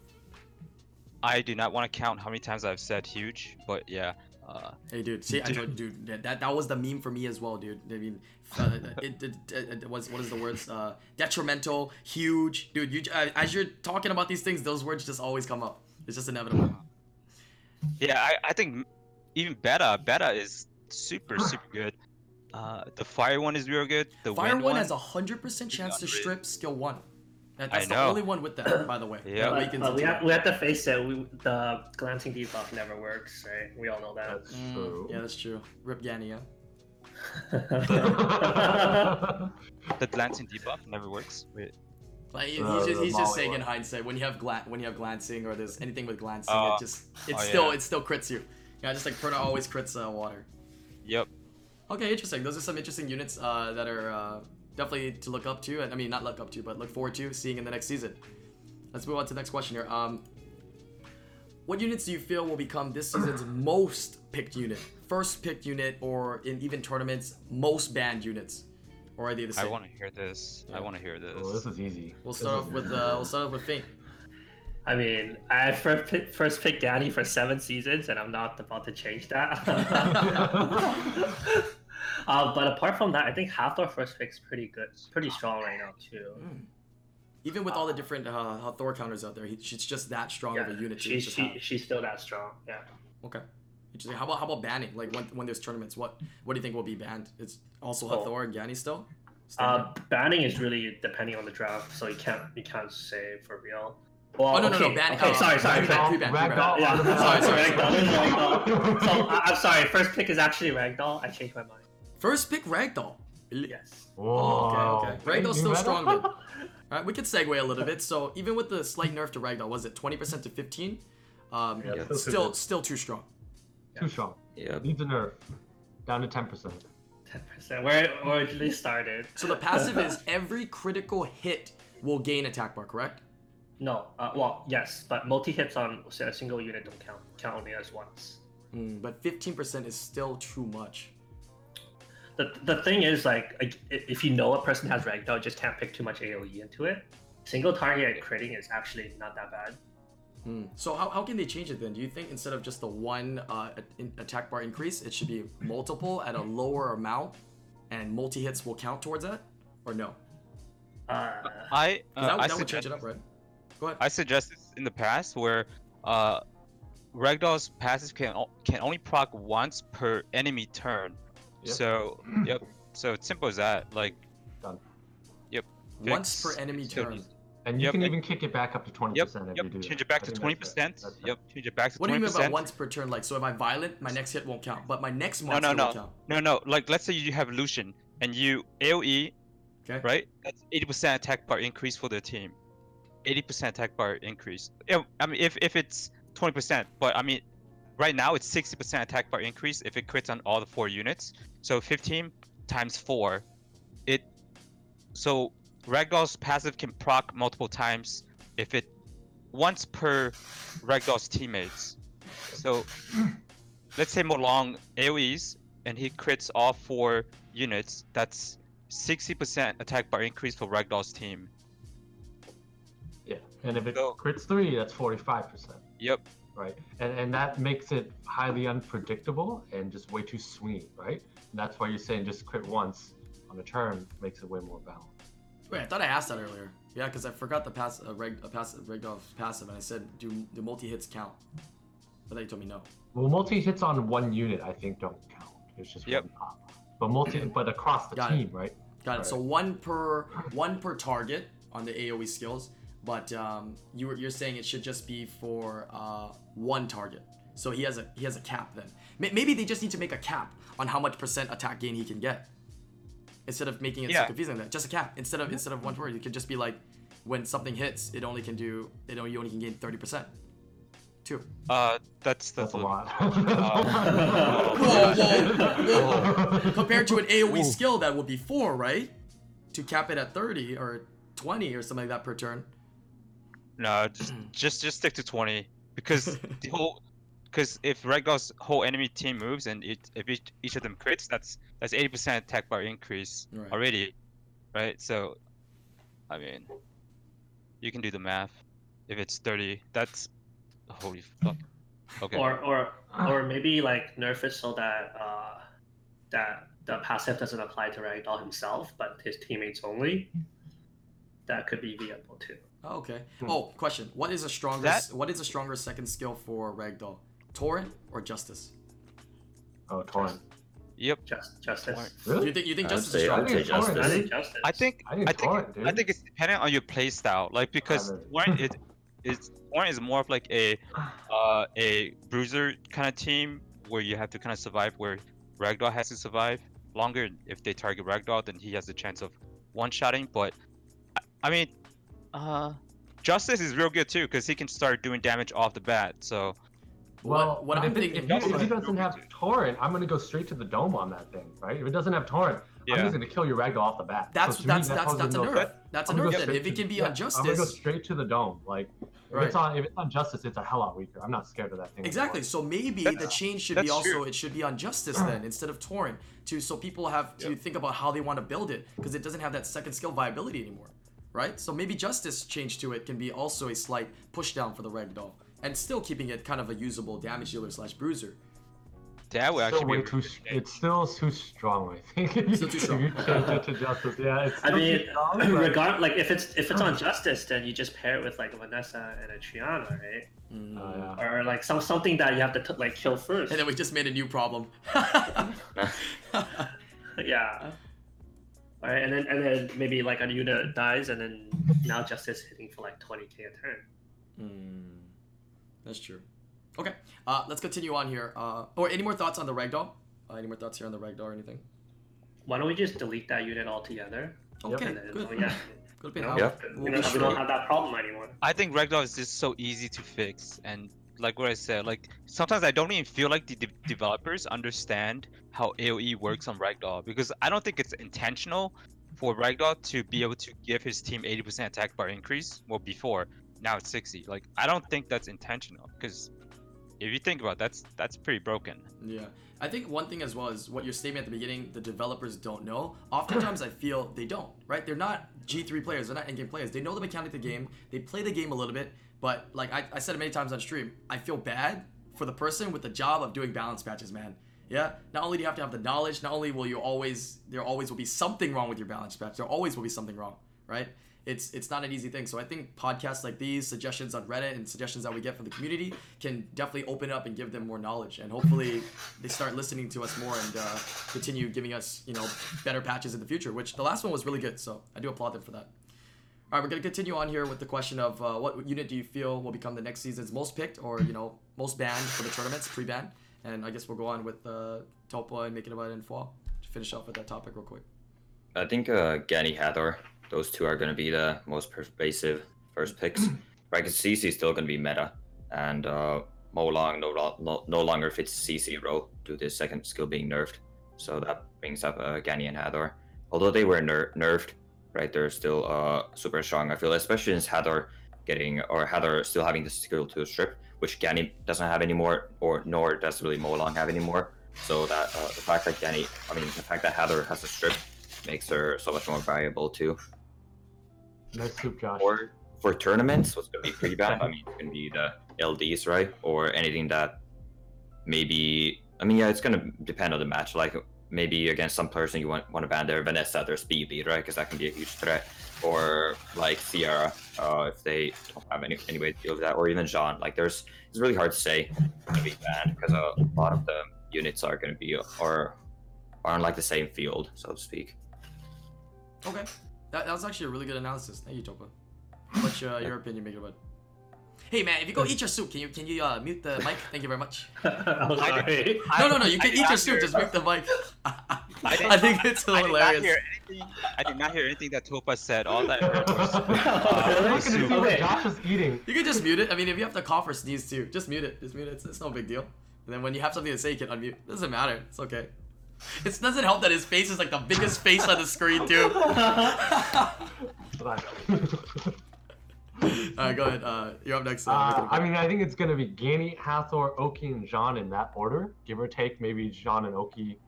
I do not want to count how many times I've said huge, but yeah. Uh, Hey, dude. See, I told you, dude. That, that that was the meme for me as well, dude. I mean, uh, it, it, it, it was what is the words? Uh, detrimental, huge, dude. You uh, as you're talking about these things, those words just always come up. It's just inevitable. Yeah, I, I think even beta, beta is super super good. Uh, the fire one is real good. The Fire wind one one has a hundred percent chance to strip skill one. That, I that's the only one with that, by the way. Yeah. That But, wakens but we, have, we have to face it. We, the glancing debuff never works, right? We all know that. That's Mm, true. yeah, that's true. Rip Gania. the glancing debuff never works. Wait, Like he- Uh, he's just, he's just Molly saying in hindsight when you have gla- when you have glancing or there's anything with glancing, Oh. it just it Oh, still yeah. it still crits you. Yeah, just like Perna always crits uh, water. Yep. Okay, interesting. Those are some interesting units uh, that are uh, definitely to look up to, and I mean not look up to, but look forward to seeing in the next season. Let's move on to the next question here. Um, what units do you feel will become this season's most picked unit, first picked unit, or in even tournaments most banned units, or are they the I want to hear this. Yeah. I want to hear this. Well, this is easy. We'll start is off with uh, we'll start off with Faint. I mean, I first pick, first picked Danny for seven seasons, and I'm not about to change that. uh, but apart from that, I think Hathor first pick's pretty good, pretty strong right now too. Mm. Even with all the different uh, Thor counters out there, he, she's just that strong of a unit. to she's just she, she's still that strong. Yeah. Okay. Interesting. How about how about banning? Like when when there's tournaments, what what do you think will be banned? It's also Oh. Hathor and Gani still. Still Uh, banning is really depending on the draft, so you can't you can't say for real. Well, Oh, no, no, no, okay, ban- Okay, uh, sorry, sorry, pre-ban, sorry. pre-ban, pre-ban. Ragdoll Yeah. Sorry, sorry, Ragdoll, Ragdoll. So I- I'm sorry. First pick is actually Ragdoll. I changed my mind. First pick Ragdoll. Yes. Oh, Whoa. okay, okay. Ragdoll's still You strong. Alright, we could segue a little bit. So even with the slight nerf to Ragdoll, was it 20% to 15? Um, Yeah, Yeah. still still still too strong. Good. too strong. Yep. Needs a nerf. Down to ten percent. Ten percent. Where it originally started. So the passive is every critical hit will gain attack bar, correct? No. Uh, well, yes, but multi hits on say, a single unit don't count. Count only as once. Mm, but 15% is still too much. The, the thing is like like, if you know a person has Ragdoll, you just can't pick too much AOE into it. Single target critting is actually not that bad. Hmm. So how, how can they change it then? Do you think instead of just the one uh, in- attack bar increase, it should be multiple at a lower amount, and multi hits will count towards that, or no? Uh, I uh, that, I that would change suggest it up, right? Go ahead. I suggested in the past where uh, Ragdoll's passive can can only proc once per enemy turn. Yep. So yep. So it's simple as that. Like yep. Once per enemy so turn. Just- And you Yep, can and- even kick it back up to twenty Yep. percent if Yep. you do. Change that. it back I to think twenty that's percent. That's fair. Yep. Change it back to What do you twenty mean by percent. once per turn? Like, so if I violent, my next hit won't count, but my next No, monster no, will no. count. No, no. Like let's say you have Lucian and you AOE, Okay. right? That's eighty percent attack bar increase for the team. Eighty percent attack bar increase. Yeah, I mean if if it's twenty percent, but I mean right now it's sixty percent attack bar increase if it crits on all the four units. So fifteen times four, it so Ragdoll's passive can proc multiple times if it once per Ragdoll's teammates. So let's say Molong AoEs and he crits all four units, that's 60% attack bar increase for Ragdoll's team. Yeah, and if it So- crits three, that's forty-five percent. Yep. Right, and and that makes it highly unpredictable and just way too swingy, right? And that's why you're saying just crit once on a turn makes it way more balanced. Wait, I thought I asked that earlier. Yeah, because I forgot the pass, uh, reg, uh, pass, Ragdoll's passive, and I said, do do multi hits count? But then you told me no. Well, multi hits on one unit, I think, don't count. It's just Yep. one pop. But multi, but across the Got it. team, right? Got it. So one per one per target on the AOE skills, but um, you were, you're saying it should just be for uh, one target. So he has a he has a cap then. May- Maybe they just need to make a cap on how much percent attack gain he can get, instead of making it so confusing. That just a cap instead of instead of one word, it could just be like when something hits, it only can do it only you only can gain thirty percent. Two. Uh, that's That's a the- lot. Whoa, whoa, whoa. Compared to an AOE skill, that would be four, right? To cap it at thirty or twenty or something like that per turn. No, just just just stick to 20 because the whole because if Ragdoll's whole enemy team moves and it, if each, each of them crits, that's that's 80% attack bar increase Right. already, right? So, I mean, you can do the math. If it's 30, that's holy fuck. Okay. Or or or maybe like nerf it so that uh, that the passive doesn't apply to Ragdoll himself, but his teammates only. That could be viable too. Oh, okay. Hmm. Oh, question. What is a stronger That- what is a stronger second skill for Ragdoll? Torrent or Justice? oh, torrent. Yep. Just justice. Torrent. Do you Really? think you think I'd Justice say- is I'd stronger? I think say Justice. I think justice. I think I think I think torrent, dude. I think it's dependent on your play style. Like because Rather- Warren is is Warren is more of like a uh a bruiser kind of team where you have to kind of survive where Ragdoll has to survive longer. If they target Ragdoll, then he has a chance of one shotting. But I, I mean, uh, Justice is real good too because he can start doing damage off the bat. So Well, what what but I'm if, it, thinking if, he, if he doesn't have torrent, I'm gonna go straight to the dome on that thing, right? If it doesn't have torrent, I'm just gonna kill your ragdoll off the bat. That's So to me, that's that's poses that's a no nerf. threat. That's a I'm gonna nerf go then. If it can be yeah, on justice, I'm gonna go straight to the dome. Like if Right. it's on if it's on justice, it's a hell lot weaker. I'm not scared of that thing. Exactly. anymore. So maybe the change should be also true. it should be on justice then instead of torrent to so people have to think about how they want to build it because it doesn't have that second skill viability anymore, right? So maybe justice change to it can be also a slight push down for the ragdoll and still keeping it kind of a usable damage dealer slash bruiser. That would Still actually way be too. really s- good. It's still too strong. I think. Still too strong. you change it to justice, yeah. It's I mean, too strong, but- regard like if it's if it's on Justice, then you just pair it with like Vanessa and a Triana, right? Mm. Oh, yeah. Or like some something that you have to t- like kill first. And then we just made a new problem. yeah. All right, and then and then maybe like a unit dies, and then now Justice hitting for like 20k a turn. Mm, that's true. Okay, uh, let's continue on here. Uh, or any more thoughts on the ragdoll? Uh, any more thoughts here on the ragdoll or anything? Why don't we just delete that unit altogether? Okay, And then, good. oh, yeah, Good you know, Yeah. we'll we, be don't, we don't have that problem anymore. I think Ragdoll is just so easy to fix, and like what I said, like sometimes I don't even feel like the de- developers understand how AOE works on Ragdoll because I don't think it's intentional for Ragdoll to be able to give his team 80% attack bar increase. Well, before now it's 60. Like I don't think that's intentional because if you think about it, that's that's pretty broken. Yeah. I think one thing as well is what your statement at the beginning, the developers don't know. Oftentimes I feel they don't, right? They're not G3 players, they're not in-game players. They know the mechanic of the game, they play the game a little bit, but like I, I said it many times on stream, I feel bad for the person with the job of doing balance patches, man. Yeah. Not only do you have to have the knowledge, not only will you always there always will be something wrong with your balance patch, there always will be something wrong, right? It's it's not an easy thing. So I think podcasts like these, suggestions on Reddit, and suggestions that we get from the community can definitely open up and give them more knowledge, and hopefully they start listening to us more and uh, continue giving us you know better patches in the future. Which the last one was really good, so I do applaud them for that. All right, we're gonna continue on here with the question of uh, what unit do you feel will become the next season's most picked or you know most banned for the tournaments, pre-ban, and I guess we'll go on with uh, Topa and Makeitabud it in Fwa to finish off with that topic real quick. I think uh, Gani Hathor, those two are going to be the most pervasive first picks. right, because CC is still going to be meta, and uh, Molong no, no, no longer fits CC role due to his second skill being nerfed. So that brings up uh, Gani and Hathor. Although they were ner- nerfed, right, they're still uh, super strong. I feel, especially since Hathor getting or Hathor still having the skill to strip, which Gani doesn't have anymore, or nor does really Molong have anymore. So that uh, the fact that Gani, I mean, the fact that Hathor has a strip makes her so much more valuable too. Nice soup, Josh. Or for tournaments, what's gonna be pretty bad? I mean, it's gonna be the LDs, right? Or anything that maybe. I mean, yeah, it's gonna depend on the match. Like maybe against some person you want want to ban their Vanessa, their speed lead, right? Because that can be a huge threat. Or like Sierra, uh, if they don't have any any way to deal with that, or even Jean. Like there's, it's really hard to say Gonna be banned because a lot of the units are gonna be or are on like the same field, so to speak. Okay, that, that was actually a really good analysis. Thank you, Topa. What's uh, your opinion, Makeitabud? Hey man, if you go eat your soup, can you can you uh, mute the mic? Thank you very much. I'm sorry. No, no, no. You I can did eat your not soup. hear- Just mute the mic. I, did- think it's I did not hilarious. hear anything. I did not hear anything that Topa said. All I heard was I'm Really? looking to see. Josh is eating. You can just mute it. I mean, if you have to cough or sneeze too, just mute it. Just mute it. It's, it's no big deal. And then when you have something to say, you can unmute. It Doesn't matter. It's okay. It doesn't help that his face is like the biggest face on the screen too. Alright, go ahead. Uh, you're up next. Uh, Uh, I mean, I think it's gonna be Gani, Hathor, Oki, and Jean in that order, give or take. Maybe Jean and Oki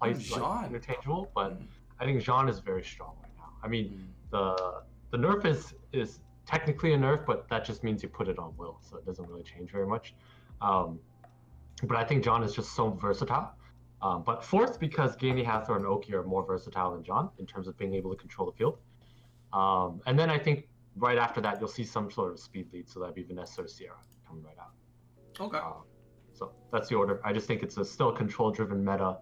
plays Jean. like, interchangeable, but Mm. I think Jean is very strong right now. I mean, Mm. the the nerf is is technically a nerf, but that just means you put it on will, so it doesn't really change very much. Um, but I think John is just so versatile. Um, but fourth, because Gani, Hathor, and Oki are more versatile than John in terms of being able to control the field. Um, and then I think right after that, you'll see some sort of speed lead, so that'd be Vanessa or Sierra coming right out. Okay. Um, so that's the order. I just think it's a still control-driven meta,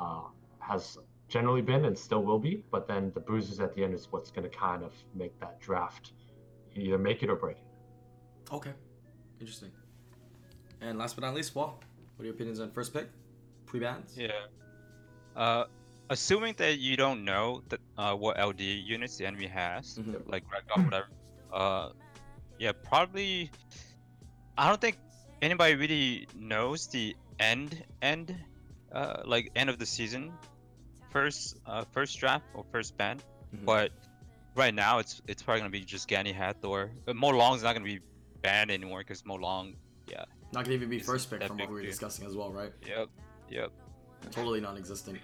uh, has generally been and still will be. But then the bruises at the end is what's going to kind of make that draft either make it or break it. Okay. Interesting. And last but not least, Fwa. What are your opinions on first pick? Pre-bans? Yeah. Uh, assuming that you don't know that uh, what LD units the enemy has, Mhm. like Ragdoll, whatever. Uh, yeah, probably. I don't think anybody really knows the end end, uh, like end of the season first uh, first draft or first ban, Mhm. but right now it's it's probably gonna be just Gani Hathor. But Molong's not gonna be banned anymore because Molong. Yeah. Not gonna even be first pick from what we were discussing as well, right? Yep. Yep. Totally non-existent.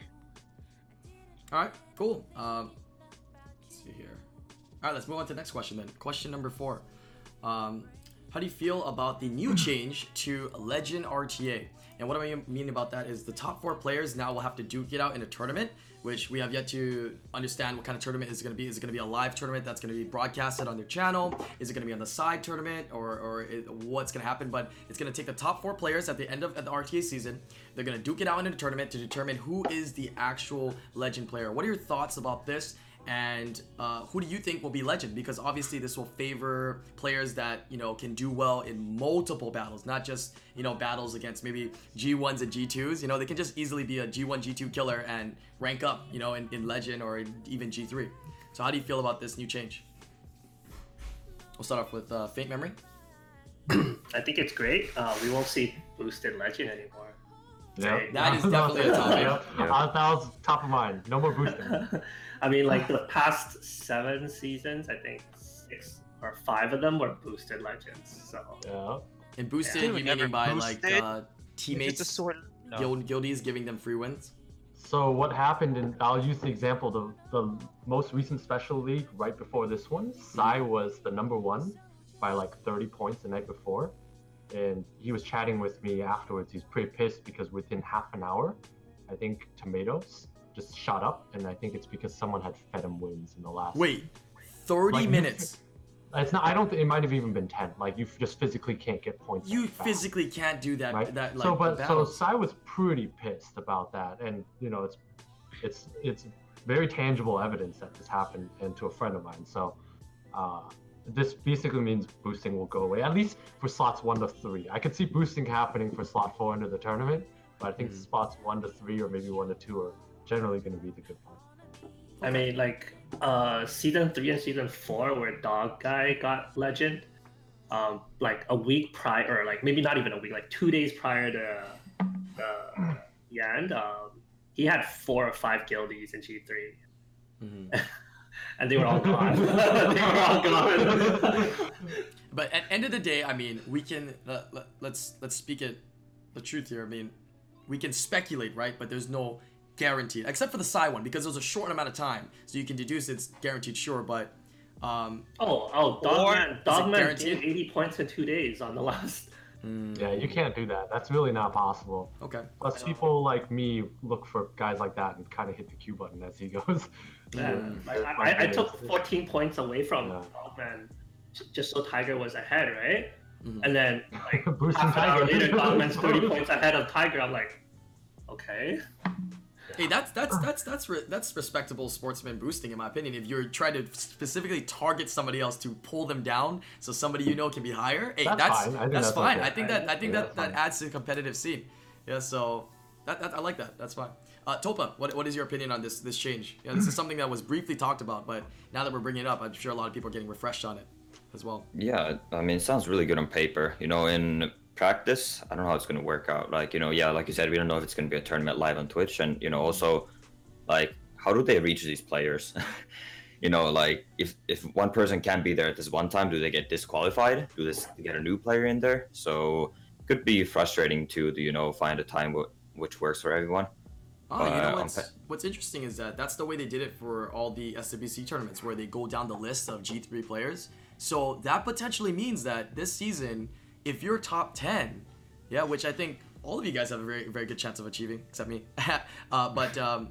All right, cool. Um, let's see here. All right, let's move on to the next question then. Question number four. Um, how do you feel about the new change to Legend RTA? And what I mean about that is the top four players now will have to duke it out in a tournament, which we have yet to understand what kind of tournament is going to be. Is it going to be a live tournament that's going to be broadcasted on their channel? Is it going to be on the side tournament, or or it, what's going to happen? But it's going to take the top four players at the end of the RTA season. They're going to duke it out in a tournament to determine who is the actual legend player. What are your thoughts about this? And uh, who do you think will be legend because obviously this will favor players that you know can do well in multiple battles not just you know battles against maybe g1s and g2s you know they can just easily be a g1 g2 killer and rank up you know in, in legend or in even g3 so how do you feel about this new change we'll start off with uh, Faintmemory I think it's great. Uh, we won't see boosted legend anymore. Yep. That is definitely a topic. Yep. Yeah. Uh, that was top of mind. No more boosting. I mean, like the past seven seasons, I think six or five of them were boosted legends. So Yeah. and boosted Yeah, you never meaning by like uh, teammates just sort no. guild guildies giving them free wins So what happened, and I'll use the example, the, the most recent special league right before this one, Sai was the number one by like 30 points the night before. And he was chatting with me afterwards. He's pretty pissed because within half an hour, I think Tomato's just shot up. And I think it's because someone had fed him wins in the last. wait 30 Like, minutes It's not, I don't think it might have even been 10. Like you just physically can't get points. you physically can't do that right? that like so, but so. Sai was pretty pissed about that, and you know, it's it's it's very tangible evidence that this happened, and to a friend of mine. So, uh, this basically means boosting will go away, at least for slots one to three. I could see boosting happening for slot four into the tournament, but I think Mhm. spots one to three or maybe one to two are generally going to be the good ones. I mean, like uh, season three and season four, where Dog Guy got legend, um, like a week prior, or like maybe not even a week, like two days prior to the the end, um, he had four or five guildies in G three, Mhm. and they were all gone. they were all gone. But at end of the day, I mean, we can let, let, let's let's speak it the truth here. I mean, we can speculate, right? But there's no guaranteed, except for the side one because it was a short amount of time, so you can deduce it's guaranteed sure. But um, oh, oh, Or Dogman, Dogman guaranteed? eighty points in two days on the last. mm, Yeah, you can't do that. That's really not possible. okay. Plus, people like me look for guys like that and kind of hit the Q button as he goes. Yeah, like, I, I, I took 14 points away from Yeah. Dogman just so Tiger was ahead, right? Mhm. And then like Boosting half an hour Tiger. later, Dogman's 30 points ahead of Tiger. I'm like, okay. Hey, that's that's that's that's re- that's respectable sportsman boosting, in my opinion. If you're trying to specifically target somebody else to pull them down, so somebody you know can be higher. Hey, That's that's fine. I think that's, that's fine. okay. I think that I think Yeah, that that fine. adds to the competitive scene. Yeah, so that, that I like that. That's fine. Uh, Topa, what, what is your opinion on this this change? Yeah, this is something that was briefly talked about, but now that we're bringing it up, I'm sure a lot of people are getting refreshed on it as well. Yeah, I mean, it sounds really good on paper. You know, in practice, I don't know how it's going to work out. Like, you know, yeah, like you said, we don't know if it's going to be a tournament live on Twitch. And, you know, also, like, how do they reach these players? you know, like, if, if one person can't be there at this one time, do they get disqualified? Do this get a new player in there? So, it could be frustrating to, you know, find a time w- which works for everyone. Oh, you know what's um, pa- what's interesting is that that's the way they did it for all the SWC tournaments, where they go down the list of G3 players. So that potentially means that this season, if you're top 10, yeah, which I think all of you guys have a very very good chance of achieving, except me. uh, but um,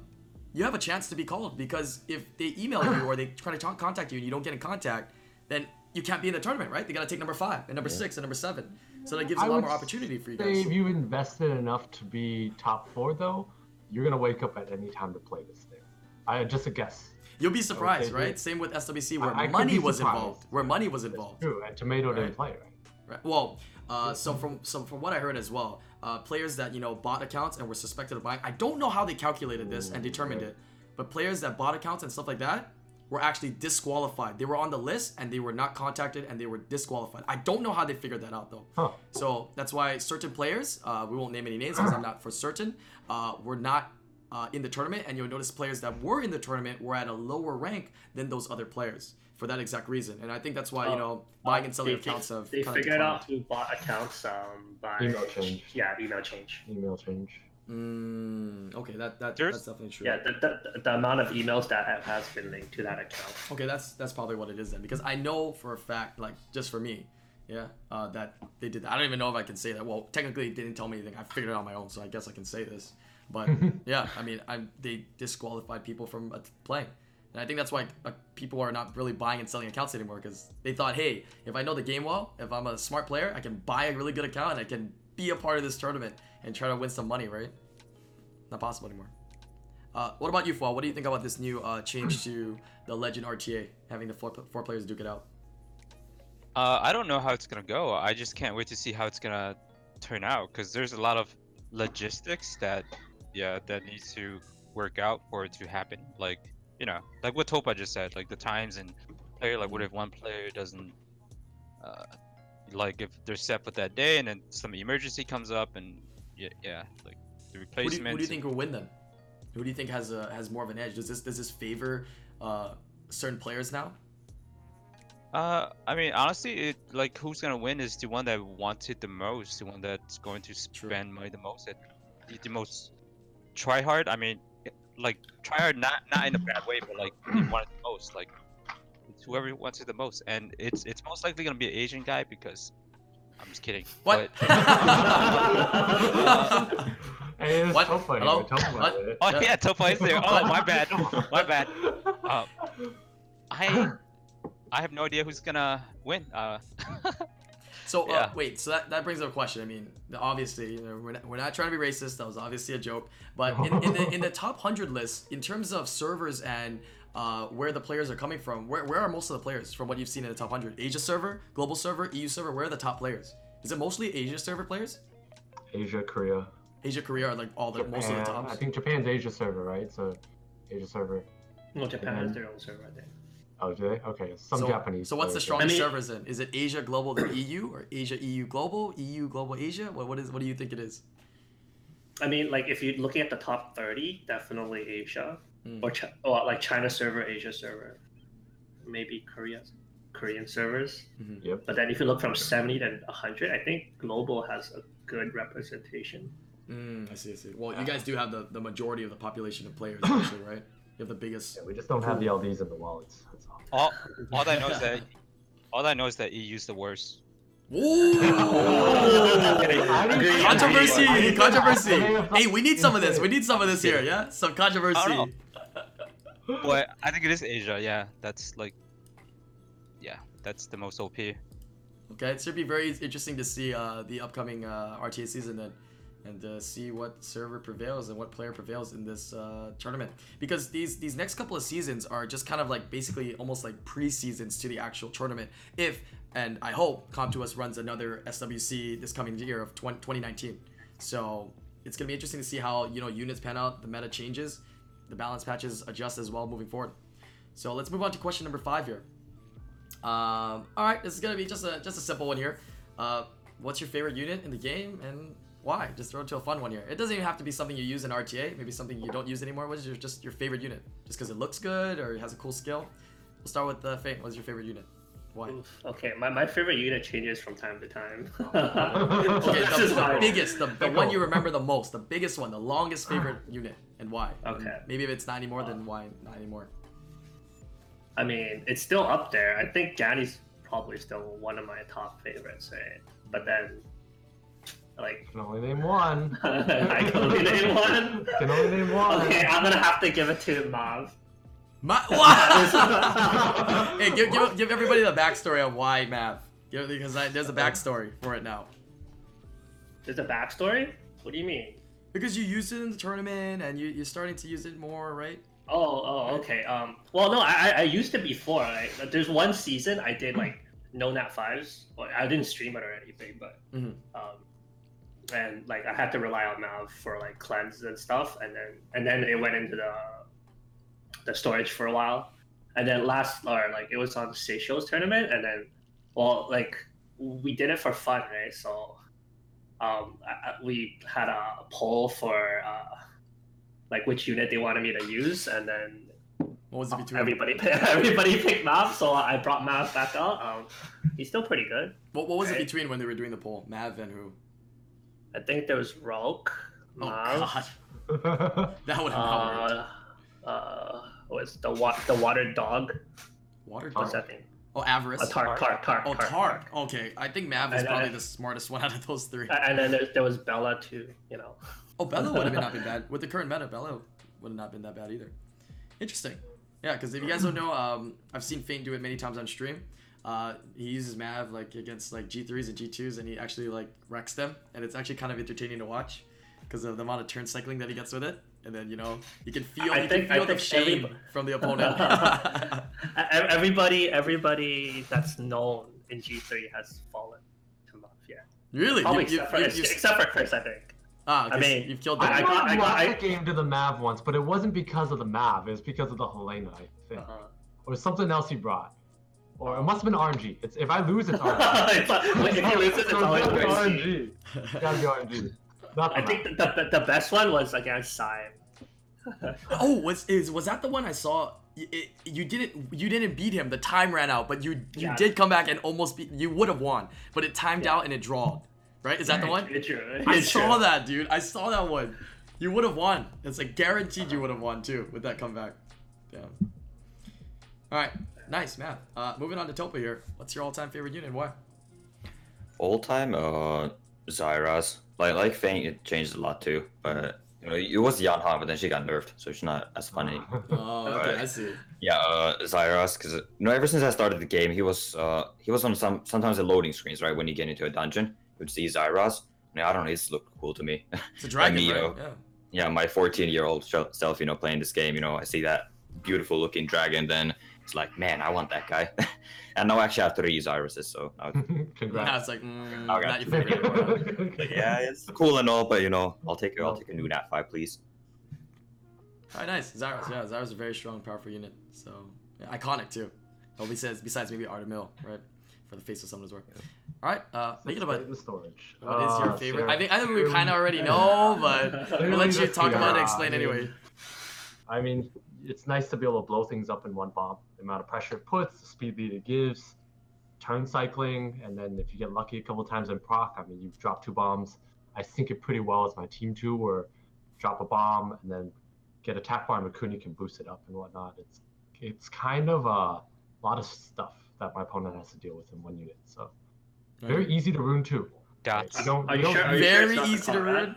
you have a chance to be called because if they email you or they try to talk, contact you and you don't get in contact, then you can't be in the tournament, right? They gotta take number five and number six and number seven. So that gives a I lot more opportunity for you Say guys. if you invested enough to be top four, though, you're gonna wake up at any time to play this thing. I just a guess. You'll be surprised, Okay, right? good. Same with SWC where I- I money was surprised. involved. Where money was involved. True, and Tomato Right. didn't play, right? Right. Well, uh, so from so from what I heard as well, uh, players that you know bought accounts and were suspected of buying. I don't know how they calculated this and determined it, but players that bought accounts and stuff like that were actually disqualified. They were on the list and they were not contacted and they were disqualified. I don't know how they figured that out though. Huh. So that's why certain players, uh, we won't name any names because I'm not for certain, uh, were not uh, in the tournament, and you'll notice players that were in the tournament were at a lower rank than those other players for that exact reason. And I think that's why you Oh, know buying and selling they, accounts have they kind of figured declined. out who bought accounts um, by Email change. Yeah, email change. Email change. Mm, okay, that, that There's- that's definitely true. Yeah, the, the, the amount of emails that have, has been linked to that account. Okay, that's that's probably what it is then, because I know for a fact, like just for me, yeah, uh, that they did that. I don't even know if I can say that. Well, technically, they didn't tell me anything. I figured it out on my own, so I guess I can say this. But yeah, I mean, I they disqualified people from uh, playing, and I think that's why uh, people are not really buying and selling accounts anymore because they thought, hey, if I know the game well, if I'm a smart player, I can buy a really good account and I can be a part of this tournament and try to win some money, right? Not possible anymore. Uh, what about you, Fwa? What do you think about this new uh, change to the Legend RTA, having the four, four players duke it out? Uh, I don't know how it's gonna go. I just can't wait to see how it's gonna turn out because there's a lot of logistics that, yeah, that needs to work out for it to happen. Like, you know, like what Topa just said, like the times and player. Like, what if one player doesn't, uh, like if they're set for that day and then some emergency comes up and yeah, yeah, like the Who replacement. who do you think will win them? Who do you think has a, has more of an edge? Does this does this favor uh, certain players now? Uh, I mean, honestly, it like who's gonna win is the one that wants it the most, the one that's going to True. spend money the most, at the, the most try hard. I mean, like try hard, not not in a bad way, but like they want it the most. Like it's whoever wants it the most, and it's it's most likely gonna be an Asian guy because I'm just kidding. What? But, Hey, it's What? Topa here. Hello? Topa What? here. oh Yeah. yeah, Topa is there. Oh my bad, my bad. Uh, I I have no idea who's gonna win. Uh, So uh, Yeah. wait, so that, that brings up a question. I mean, obviously, you know, we're not, we're not trying to be racist. That was obviously a joke. But in, in the in the top hundred list, in terms of servers and uh, where the players are coming from, where, where are most of the players from what you've seen in the top hundred? Asia server, global server, EU server. Where are the top players? Is it mostly Asia server players? Asia, Korea. Asia, Korea are like all the most of the Japan. I think Japan's Asia server, right? So, Asia server. Well, Japan has their own server, I think. Oh, do they? Okay, some so, Japanese. so what's the strongest I mean- servers in? Is it Asia global then EU or Asia EU global, EU global Asia? What what is what do you think it is? I mean, like if you're looking at the top 30, definitely Asia, Mm. or, Chi- or like China server, Asia server, maybe Korea, Korean servers. Mhm. Yep. But then if you look from 70 to 100, I think global has a good representation. Mm, I see, I see. Well, you guys do have the, the majority of the population of players, actually, right? You have the biggest. Yeah, we just don't have the LDs in the wallets. That's all. all all I know is that all I know is that EU's the worst. Ooh! Controversy, controversy. Hey, we need some of this. We need some of this here, yeah? Some controversy. I But I think it is Asia. Yeah, that's like, yeah, that's the most OP. Okay, it should be very interesting to see uh, the upcoming uh, RTA season then, and uh, see what server prevails and what player prevails in this uh, tournament. Because these these next couple of seasons are just kind of like basically almost like pre-seasons to the actual tournament. If and I hope Com2uS runs another SWC this coming year of 20, 2019. So it's gonna be interesting to see how you know units pan out, the meta changes, the balance patches adjust as well moving forward. So let's move on to question number five here. Um, all right, this is gonna be just a just a simple one here. Uh, what's your favorite unit in the game and why? Just throw it to a fun one here. It doesn't even have to be something you use in RTA. Maybe something you don't use anymore. What is your just your favorite unit? Just because it looks good or it has a cool skill? We'll start with uh, Faint. What's your favorite unit? Why? Oof. Okay, my, my favorite unit changes from time to time. Okay, the, the biggest, the, the one you remember the most, the biggest one, the longest favorite unit, and why? Okay. Maybe if it's not anymore, then why not anymore? I mean, it's still up there. I think Gani's probably still one of my top favorites, right? But then, like, Can only name one. I can only name one. Can only name one. Okay, I'm gonna have to give it to Mav. Ma- Wow! hey, give, give, give everybody the backstory on why Mav. Give, because I, there's a backstory for it now. There's a backstory. What do you mean? Because you used it in the tournament and you, you're starting to use it more, right? Oh, oh, okay. Um, well, no, I, I- I used it before. Like, there's one season I did like no nat fives. Well, I didn't stream it or anything, but Mhm. um, and like I had to rely on Mav for like cleanse and stuff, and then and then it went into the the storage for a while, and then last or like it was on Seychelles tournament, and then well, like we did it for fun, right? So um, I, we had a poll for uh, like which unit they wanted me to use, and then What was it between? everybody everybody picked Mav, so I brought Mav back out. Um, he's still pretty good. What, what was it between when they were doing the poll? Mav and who? I think there was Rolk, Oh Mav, god, that would have not worked. uh, uh, was the wa- the water dog? Water What's dog. that thing? Oh, avarice. A Tarq, Tarq, Tarq. Oh, Tarq. Tarq. Okay, I think Mav is And, uh, probably the smartest one out of those three. And then there, there was Bella too. You know. Oh, Bella would have not been bad. With the current meta, Bella would have not been that bad either. Interesting. Yeah, because if you guys don't know, um, I've seen Faint do it many times on stream. Uh, he uses Mav like against like G3s and G2s, and he actually like wrecks them, and it's actually kind of entertaining to watch because of the amount of turn cycling that he gets with it. And then you know you can feel I you think- can I feel the think shame everyb- from the opponent. Everybody, everybody that's known in G three has fallen to Mav. Yeah. really? Probably You- you- except, for, you- you- except for Chris, I think. ah, I okay, mean, you've killed I- them. I got- I lost I- the game to the Mav once, but it wasn't because of the Mav. It was because of the Helena, I think, Uh-huh. or something else he brought, or it must have been RNG. It's if I lose, it's RNG. It's like- wait, if he loses, it's always RNG. RNG. Gotta be RNG. Not I think the, the, the best one was against Sai. Oh, was is was that the one I saw? Y- It, you didn't you didn't beat him. The time ran out, but you you Yeah. did come back and almost beat. You would have won, but it timed Yeah. out and it drawed. Right? Is that the one? It's true. I saw true. that, dude. I saw that one. You would have won. It's like guaranteed you would have won too with that comeback. Damn. All right, nice math. Uh, moving on to Topa here. What's your all-time favorite unit? and Why? All time, uh, Zaiross. Like like Fang, it changed a lot too. But you know, it was Yanha, but then she got nerfed, so she's not as funny. Oh, okay, Alright. I see. Yeah, uh, Zaiross, because you know, ever since I started the game, he was uh, he was on some sometimes the loading screens, right? When you get into a dungeon, you would see Zaiross. I, mean, I don't know, it's looked cool to me. It's a dragon, me, right? yo. Yeah. yeah, my 14 year old self, you know, playing this game, you know, I see that beautiful looking dragon, then it's like, man, I want that guy. and now I actually have three Zairosses, so now it's, Now Congrats. it's like, mm, Okay. not your favorite. like, yeah, it's cool and all, but you know, I'll take it. I'll take a new Nat 5, please. All right, nice. Zaiross, yeah, Zaiross is a very strong, powerful unit. So yeah, iconic too. Well, besides besides maybe Artamiel, right, for the face of Summoners War. All right, uh, thinking about play the storage. what is your Uh, favorite? so I think I think we kind of already know, but we'll let you the talk about it, Sierra. explain I mean, anyway. I mean, it's nice to be able to blow things up in one bomb. The amount of pressure it puts, the speed lead it gives, turn cycling, and then if you get lucky a couple times in proc, I mean, you drop two bombs. I sync it pretty well as my team two, where drop a bomb and then get attack bar and Racuni can boost it up and whatnot. It's it's kind of a lot of stuff that my opponent has to deal with in one unit. So very easy to rune too. Got You don't, you don't- sure? Are sure Very it's not the easy to Conrad? ruin.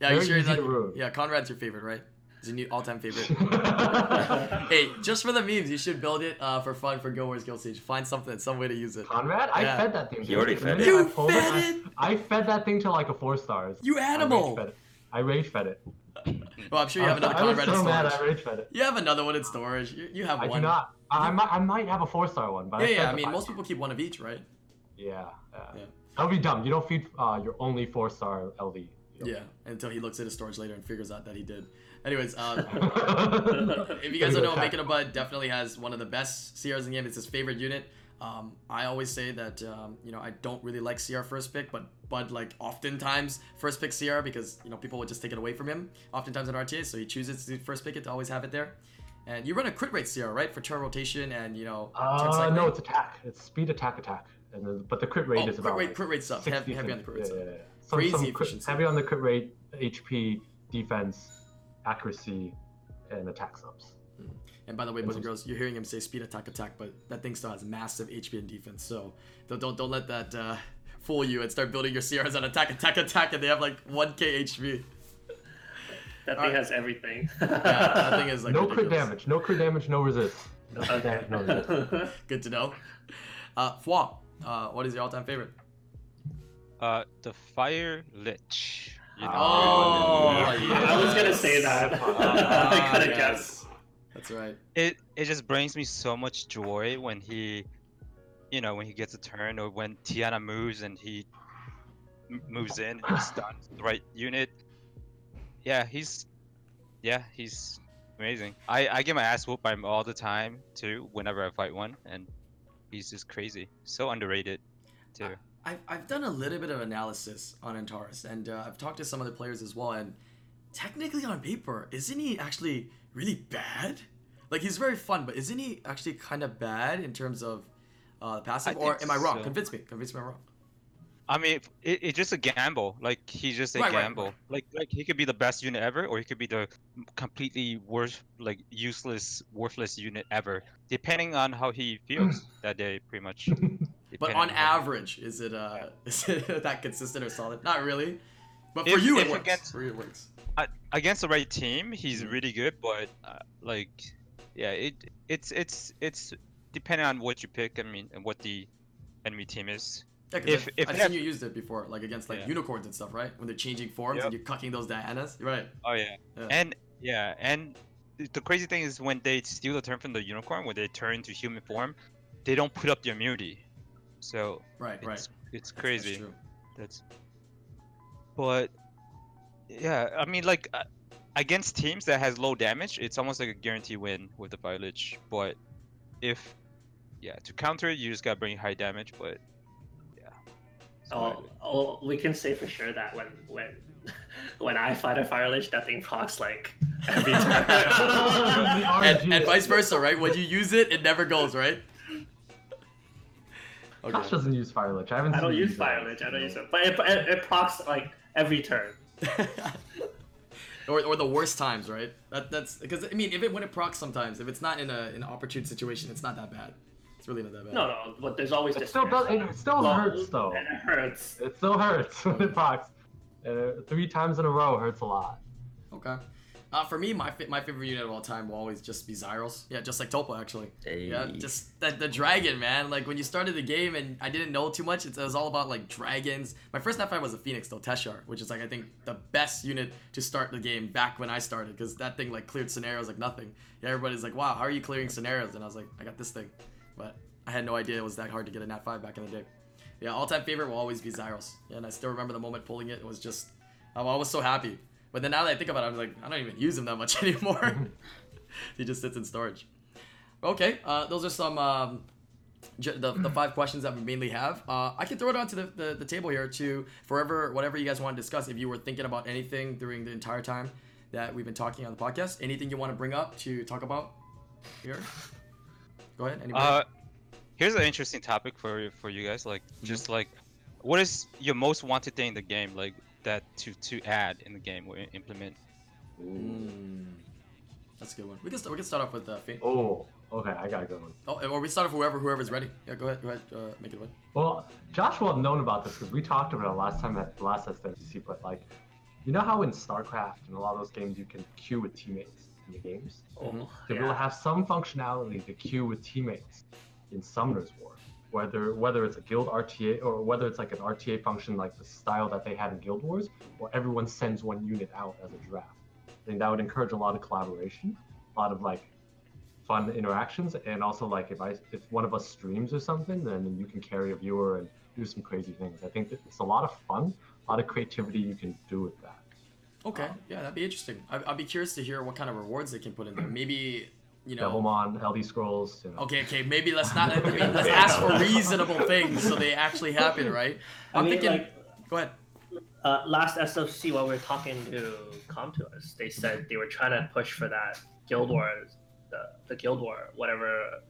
Yeah, you Very sure easy that? to ruin. Yeah, Conrad's your favorite, right? Is your new all-time favorite? hey, just for the memes, you should build it uh, for fun for Go Wars Guild Siege. Find something, some way to use it. Conrad, I fed that thing. You already fed it. it. You I fed I- it? I fed that thing to like a four stars. You I rage animal! fed it. I rage fed it. Well, I'm sure you have I was- another I was Conrad in so mad. I rage fed it. You have another one in storage. You, you have I one. do not. I, I might. I might have a four star one, but Yeah, I yeah. I mean, most people keep one of each, right? Yeah. yeah. Yeah. That would be dumb. You don't feed uh, your only four star LD. You Yeah, until he looks at his storage later and figures out that he did. Anyways, uh, if if you guys don't know, Makeitabud definitely has one of the best CRs in the game. It's his favorite unit. Um, I always say that um, you know I don't really like CR first pick, but Bud like oftentimes first pick CR because you know people would just take it away from him. Oftentimes in RTA, so he chooses to first pick it to always have it there. And you run a crit rate CR, right, for turn rotation and you know. turn Uh, no, it's attack. It's speed, attack, attack, and then, but the crit rate Oh, is crit about rate, like crit rate stuff. 60 Heavy, heavy on the crit rate yeah, stuff. yeah, yeah. Some, Crazy some efficiency. heavy on the crit rate, HP, defense, accuracy, and attack subs. And by the way, And boys and girls, you're hearing him say speed attack attack, but that thing still has massive HP and defense. So don't don't, don't let that uh, fool you and start building your CRs on attack attack attack, and they have like 1k HP. That Alright. thing has everything. Yeah, that thing is like no crit damage. No crit damage. No resist. No crit damage. No resist. Good to know. Uh, Fwa, uh, what is your all-time favorite? Uh, the Fire Lich. You know, Oh, I was gonna say that. I could have yes. guessed. That's right. it it just brings me so much joy when he, you know, when he gets a turn or when Tiana moves and he m- moves in and stuns the right unit. Yeah, he's, yeah, he's amazing. I I get my ass whooped by him all the time too. Whenever I fight one, and he's just crazy. So underrated, too. I've, I've done a little bit of analysis on Antares, and uh, I've talked to some other players as well, and technically on paper, isn't he actually really bad? Like he's very fun, but isn't he actually kind of bad in terms of uh, passive? I Or am I wrong? so. Convince me. Convince me I'm wrong. I mean, it, it's just a gamble. Like he's just a Right, right, gamble. right. Like like he could be the best unit ever, or he could be the completely worst, like useless, worthless unit ever, depending on how he feels that day, pretty much. But on average, is it uh is it that consistent or solid? Not really. But for If- you, it works. against- For you, it works. Against the right team, he's Mhm. really good. But uh, like, yeah, it it's it's it's depending on what you pick. I mean, and what the enemy team is. Yeah, If- I've, if I've seen have- you used it before, like against like Yeah. unicorns and stuff, right? When they're changing forms and you're cucking those Dianas. Right. Oh yeah. Yeah. And yeah, and the crazy thing is when they steal the turn from the unicorn, when they turn into human form, they don't put up the immunity. So Right, right. it's it's That's crazy. true. That's. But yeah, I mean, like uh, against teams that has low damage, it's almost like a guarantee win with the Fire Lich. But if yeah, to counter it, you just gotta bring high damage. But yeah. So Oh, oh, we can say for sure that when when when I fight a fire lich, that thing procs like every time. and, and vice versa, right? When you use it, it never goes, right? Josh Okay. doesn't use Fire Lich. I haven't. Seen it. I don't use fire lich. I don't use it, but it, it, it procs like every turn. or, or the worst times, right? That that's because I mean, if it when it procs sometimes, if it's not in a an opportune situation, it's not that bad. It's really not that bad. No, no, but there's always It still does. It still Well, hurts though. And it hurts. It still hurts when it procs. Uh, three times in a row hurts a lot. Okay. Uh, for me, my my favorite unit of all time will always just be Zaiross. Yeah, just like Topa actually. Yeah, just that the dragon, man. Like when you started the game and I didn't know too much, it was all about like dragons. My first F5 was a Phoenix though, Teshar, which is like I think the best unit to start the game back when I started because that thing like cleared scenarios like nothing. Yeah, everybody's like, wow, how are you clearing scenarios? And I was like, I got this thing, but I had no idea it was that hard to get a Nat 5 back in the day. Yeah, all time favorite will always be Zaiross. Yeah, and I still remember the moment pulling it. It was just, I was so happy. But then now that I think about it, I'm like, I don't even use him that much anymore. he just sits in storage. Okay, uh, those are some um, j- the, the five questions that we mainly have. Uh, I can throw it onto the, the, the table here to forever whatever you guys want to discuss. If you were thinking about anything during the entire time that we've been talking on the podcast, anything you want to bring up to talk about here? Go ahead. Anybody? Uh, here's an interesting topic for for you guys. Like, Mm-hmm. just like, what is your most wanted thing in the game? Like that to to add in the game or i- implement. Mm, that's a good one. We can start, we can start off with uh, Faint. Oh, okay, I got a good one. Oh, or we start off with whoever whoever's ready. Yeah, go ahead. Go ahead. Uh, make it one. Well, Josh will have known about this because we talked about it last time at the last SWC, but like, you know how in StarCraft and a lot of those games you can queue with teammates in the games? Mhm. They will have some functionality to queue with teammates in Summoner's War. Whether whether it's a guild RTA or whether it's like an RTA function like the style that they had in Guild Wars, where everyone sends one unit out as a draft. I think that would encourage a lot of collaboration, a lot of like fun interactions, and also like if I if one of us streams or something, then you can carry a viewer and do some crazy things. I think it's a lot of fun, a lot of creativity you can do with that. Okay. Yeah, that'd be interesting. I, I'd be curious to hear what kind of rewards they can put in there. Maybe, you know. Devilmon, LD Scrolls, you know. Okay, okay. Maybe let's not. I mean, let's ask for reasonable things so they actually happen, right? I I'm mean, thinking. like, Go ahead. uh, last SFC while we were talking to come to us, they said they were trying to push for that Guild Wars, the, the Guild War, whatever,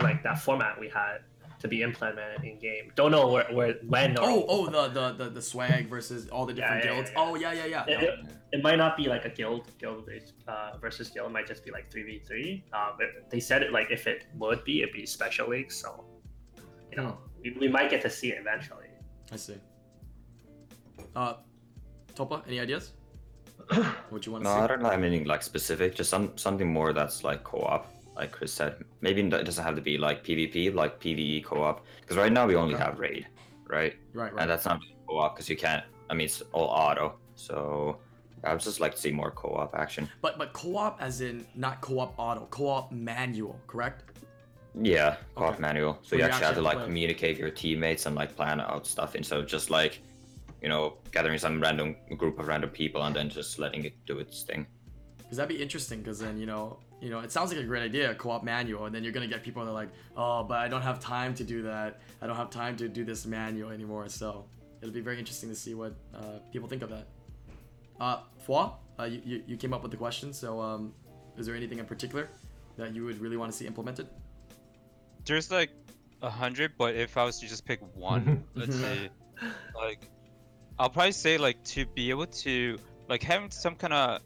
like that format we had to be implemented in game. Don't know where, where when or Oh, oh, the the the, the swag versus all the different Yeah, yeah, guilds. yeah, yeah. Oh, yeah, yeah, yeah. It, it, it might not be like a guild guild uh, versus guild. It might just be like three v three. Um, they said it like if it would be, it'd be special leagues. So, you know, we, we might get to see it eventually. I see. Uh, Topa, any ideas? What you want to No, I don't have anything like specific. Just some something more that's like co-op, like Chris said. Maybe it doesn't have to be like PvP, like PVE co-op. Because right now we only Okay. have raid, right? Right, right. And that's not co-op because you can't. I mean, it's all auto. So I would just like to see more co-op action. But but co-op as in not co-op auto, co-op manual, correct? Yeah, co-op Okay. manual. So Where you you actually have to like play. communicate with your teammates and like plan out stuff instead of just like, you know, gathering some random group of random people and then just letting it do its thing. Because that'd be interesting. Because then you know, you know, it sounds like a great idea, co-op manual, and then you're gonna get people that are like, oh, but I don't have time to do that. I don't have time to do this manual anymore. So it'll be very interesting to see what uh, people think of that. Uh, Fwa, uh, you, you, you came up with the question, so um, is there anything in particular that you would really want to see implemented? There's like a hundred, but if I was to just pick one, let's say, like, I'll probably say like to be able to like having some kind of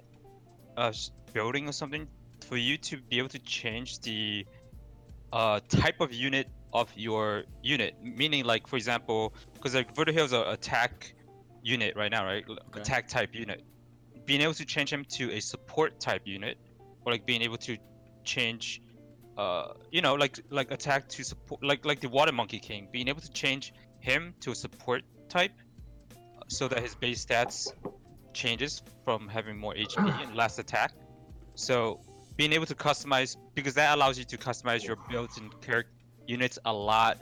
uh building or something for you to be able to change the uh type of unit of your unit. Meaning, like for example, because like Vertigo is a attack unit right now, right? Okay. Attack type unit. Being able to change him to a support type unit, or like being able to change uh you know like like attack to support like like the water monkey king being able to change him to a support type uh, so that his base stats changes from having more hp and less attack so being able to customize because that allows you to customize your builds and character units a lot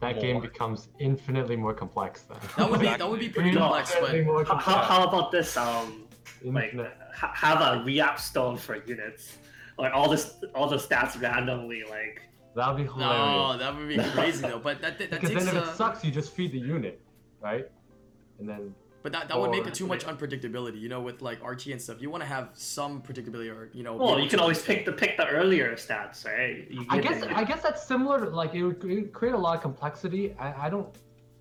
That game becomes infinitely more complex then. That would be that would be pretty No, complex, but How, complex. how, how about this? Um, like Infinite- ha- have a react stone for units, like all this, all the stats randomly. Like That'd be hilarious. no, that would be crazy though. But that that, that because takes then if uh, it sucks, you just feed the unit, right? And then But that, that would make it too much unpredictability, you know, with like RT and stuff. You want to have some predictability, or you know. well, you can always pick the pick the earlier stats, right? I guess the- I guess that's similar. To, like it would create a lot of complexity. I, I don't.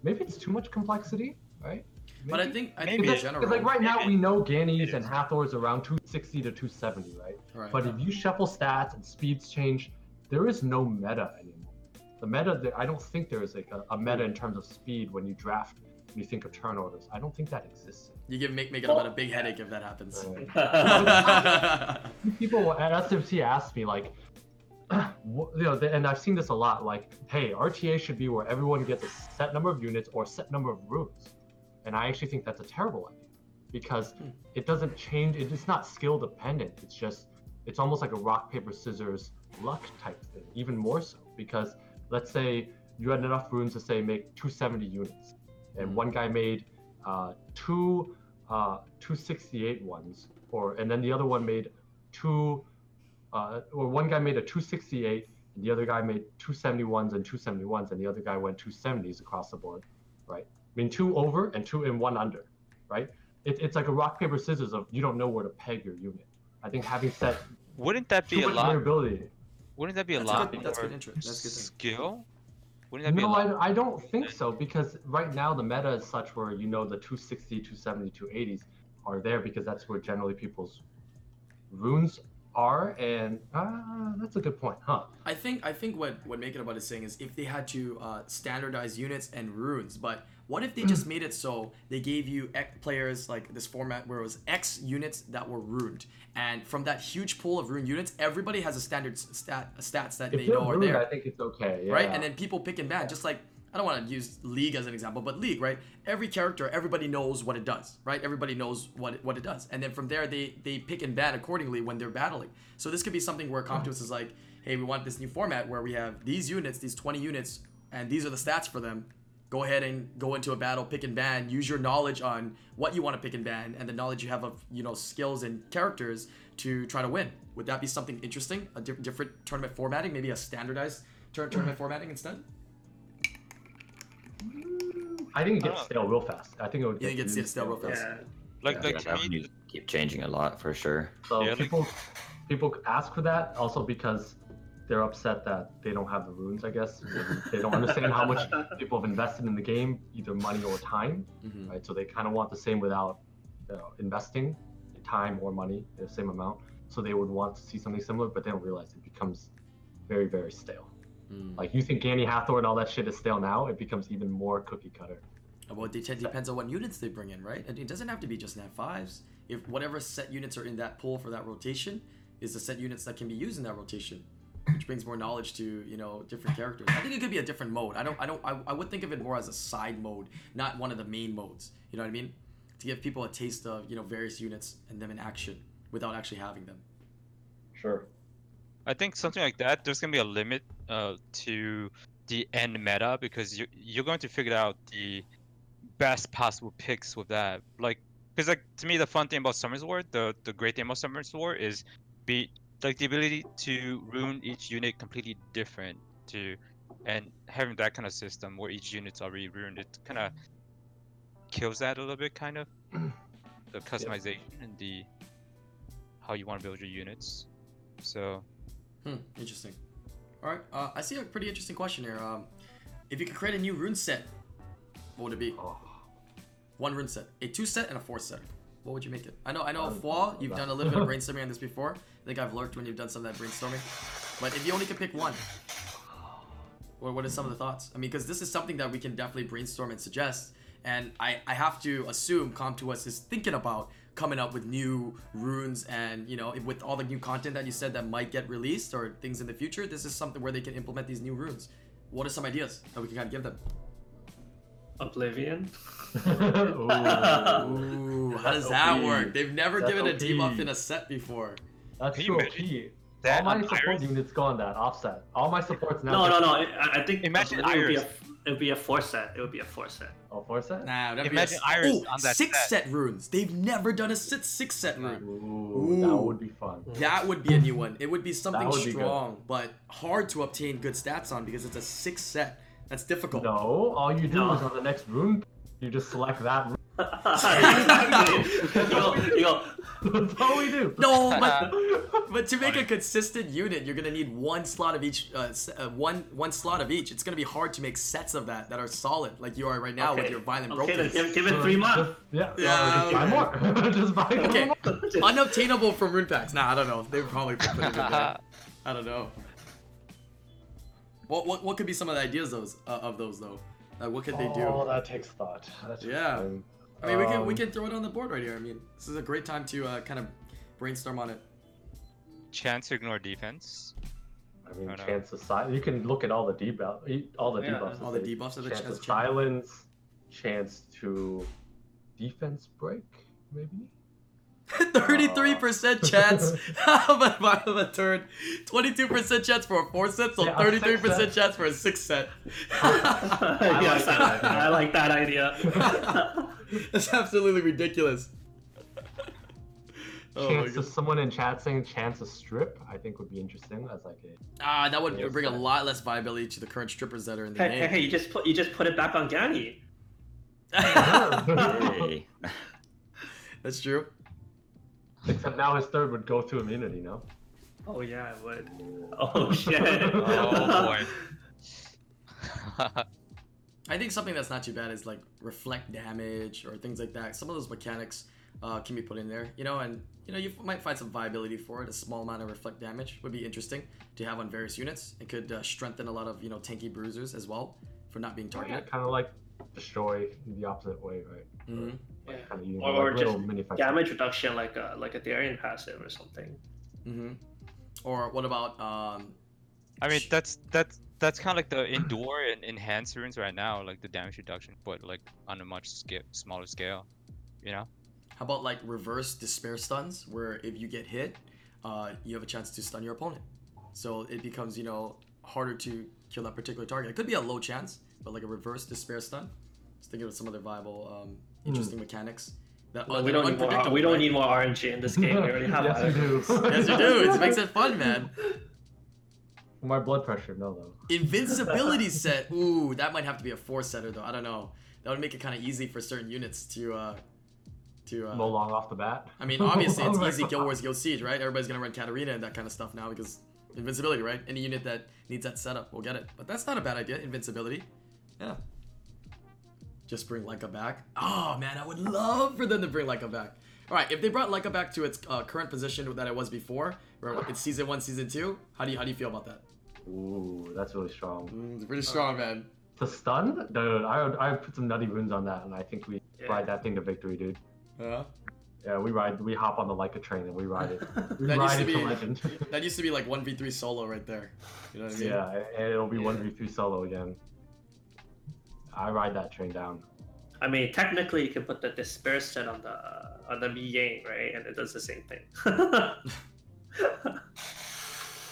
Maybe it's too much complexity, right? But I think I Maybe. think in Because general. like right now we know Gannies It and is. Hathors around 260 to 270, right? Right. But if you shuffle stats and speeds change, there is no meta anymore. The meta, there- I don't think there is like a, a meta in terms of speed when you draft. When you think of turnovers. I don't think that exists. you give make make it about a big headache if that happens. Uh, people at SMT asked me like, you know, and I've seen this a lot. Like, hey, RTA should be where everyone gets a set number of units or a set number of rooms, and I actually think that's a terrible idea because Hmm. it doesn't change. It's not skill dependent. It's just, it's almost like a rock paper scissors luck type thing. Even more so because let's say you had enough runes to say make 270 units, and one guy made uh, two uh, 268 ones, or and then the other one made two, uh, or one guy made a 268, and the other guy made 271s and 271s, and the other guy went 270s across the board, right? I mean, two over and two and one under, right? It, it's like a rock paper scissors of you don't know where to peg your unit. I think having set wouldn't that be a much lot variability. wouldn't that be a That's a lot good- that's more good intro- that's good thing. skill wouldn't that be No, I, I don't think so because right now the meta is such where you know the 260, 270, 280s are there because that's where generally people's runes are, and uh, that's a good point, huh? I think I think what what Makeitabud is saying is if they had to uh, standardize units and runes, but what if they just made it so they gave you X players like this format where it was X units that were ruined, and from that huge pool of ruined units, everybody has a standard stat stats that If they know are there. I think it's okay, yeah. right? And then people pick and ban, just like I don't want to use League as an example, but League, right? Every character, everybody knows what it does, right? Everybody knows what it, what it does, and then from there they they pick and ban accordingly when they're battling. So this could be something where Com2uS is like, hey, we want this new format where we have these units, these 20 units, and these are the stats for them. Go ahead and go into a battle, pick and ban. Use your knowledge on what you want to pick and ban, and the knowledge you have of you know skills and characters to try to win. Would that be something interesting? A di- different tournament formatting, maybe a standardized tournament formatting instead? I think it gets don't stale real fast. I think it would You get think it's really stale real fast? yeah. like Yeah, like yeah, to that me, would need to keep changing a lot for sure. So Yeah, like- people people ask for that also because they're upset that they don't have the runes. I guess they don't understand how much people have invested in the game, either money or time. Mm-hmm. right? So they kind of want the same without you know, investing time or money, the same amount. So they would want to see something similar, but they don't realize it becomes very, very stale. Mm. Like you think Ganny Hathor and all that shit is stale now, it becomes even more cookie cutter. Well, it depends on what units they bring in, right? And it doesn't have to be just Nat fives. If whatever set units are in that pool for that rotation is the set units that can be used in that rotation, which brings more knowledge to you know different characters. I think it could be a different mode. I don't, I don't, I, I would think of it more as a side mode, not one of the main modes. You know what I mean? To give people a taste of you know various units and them in action without actually having them. Sure. I think something like that. There's gonna be a limit uh, to the end meta because you you're going to figure out the best possible picks with that. Like, because like to me, the fun thing about Summoner's War, the the great thing about Summoner's War is be like the ability to ruin each unit completely different to, and having that kind of system where each unit's already ruined, it kind of kills that a little bit, kind of. the customization and the how you want to build your units. So Hmm, interesting. All right, uh, I see a pretty interesting question here. Um, if you could create a new rune set, what would it be? Oh, One rune set, a two set, and a four set. What would you make it? I know, I know, Um, Flaw, you've done a little bit of brainstorming on this before. I think I've lurked when you've done some of that brainstorming. But if you only could pick one, what, what are some of the thoughts? I mean, because this is something that we can definitely brainstorm and suggest. And I, I have to assume Com2uS is thinking about coming up with new runes and, you know, with all the new content that you said that might get released or things in the future, this is something where they can implement these new runes. What are some ideas that we can kind of give them? Oblivion. Ooh. Ooh, how does that OP. work? They've never That's given a debuff in a set before. That's Can you so imagine key. that All my on support Iris? units go on that offset. All my supports now. No, no, no. I, I think Imagine Oblivion would be a, Iris. It would be a four set. It would be a four set. Oh, four set? Nah, that'd Imagine be a, Iris Ooh, on that six set. set runes. They've never done a six six set rune. Ooh, that would be fun. That would be a new one. It would be something would be strong, but hard to obtain good stats on because it's a six set. That's difficult. No, all you do No. is on the next rune, you just select that. Rune. exactly. you go, you go, That's all we do. No, but but to make a consistent unit, you're gonna need one slot of each. Uh, s- uh, one one slot of each. It's gonna be hard to make sets of that that are solid, like you are right now with Okay. your violent okay, then brokenness. give, give it three months. Yeah, Yeah, yeah. just buy more. just buy Okay. more. Unobtainable from rune packs. Nah, I don't know. They would probably put it in there. I don't know. What, what what could be some of the ideas those uh, of those though? Like what could they do? Oh, that takes thought. That takes Yeah. time. I mean, we can we Um, can throw it on the board right here. I mean, this is a great time to uh, kind of brainstorm on it. chance to ignore defense. I mean, Oh, no. chance of silence. You can look at all the debuff, all the Yeah, debuffs. all the debuffs that the chance chance of of silence, chance to defense break, maybe. Thirty-three percent chance of a of a turn, twenty-two percent chance for a four set, so Yeah, thirty-three six percent chance for a six set. yes, that I. I like that idea. That's absolutely ridiculous. Oh my chance of someone in chat saying chance a strip, I think would be interesting. As like a Ah, that would Yes, bring a lot less viability to the current strippers that are in the hey, hey, game. hey, you just put you just put it back on Gani. Hey. That's true. Except now his third would go to immunity. No. Oh yeah, it would. Oh shit. Oh boy. I think something that's not too bad is like reflect damage or things like that. Some of those mechanics uh, can be put in there, you know, and you know you might find some viability for it. A small amount of reflect damage would be interesting to have on various units. It could uh, strengthen a lot of you know tanky bruisers as well for not being targeted. Yeah, Kind of like destroy the opposite way, right? Hmm Yeah. Kind of using Or- like or little just mini fights. Damage reduction like a like a Darion passive or something. hmm Or what about um? I mean, that's that's that's kind of like the endure and enhance runes right now, like the damage reduction, but like on a much scale, smaller scale. You know? How about like reverse despair stuns, where if you get hit, uh, you have a chance to stun your opponent. So it becomes, you know, harder to kill that particular target. It could be a low chance, but like a reverse despair stun. Just thinking of some other viable, um, interesting mechanics. That No, are- we don't need more. We don't right? need more RNG in this game. We already have. yes, you do. Yes, you do. It makes it fun, man. My blood pressure, no though. Invincibility set. Ooh, that might have to be a four setter though. I don't know. That would make it kind of easy for certain units to, uh, to. Uh, No long off the bat. I mean, obviously it's Oh my easy Guild Wars Guild Siege, right? Everybody's gonna run Katarina and that kind of stuff now because invincibility, right? Any unit that needs that setup will get it. But that's not a bad idea. Invincibility, yeah. Just bring Laika back. Oh man, I would love for them to bring Laika back. All right, if they brought Laika back to its uh, current position that it was before, where it's season one, season two, how do you how do you feel about that? Ooh, that's really strong. Mm, it's pretty strong, man. To stun? Dude, I would, I would put some nutty runes on that, and I think we Yeah. ride that thing to victory, dude. Yeah. Yeah, we ride, we hop on the Laika train and we ride it. We That used to it to be- legend. That used to be like one v three solo right there. You know what I mean? yeah, and it'll be one v three solo again. I ride that train down. I mean, technically, you can put the despair set on the on the Mi Yang, right? And it does the same thing.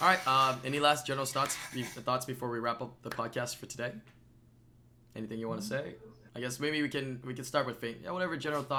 All right. Um, any last general thoughts thoughts before we wrap up the podcast for today? Anything you want to say? I guess maybe we can we can start with Fate. Yeah, whatever general thoughts.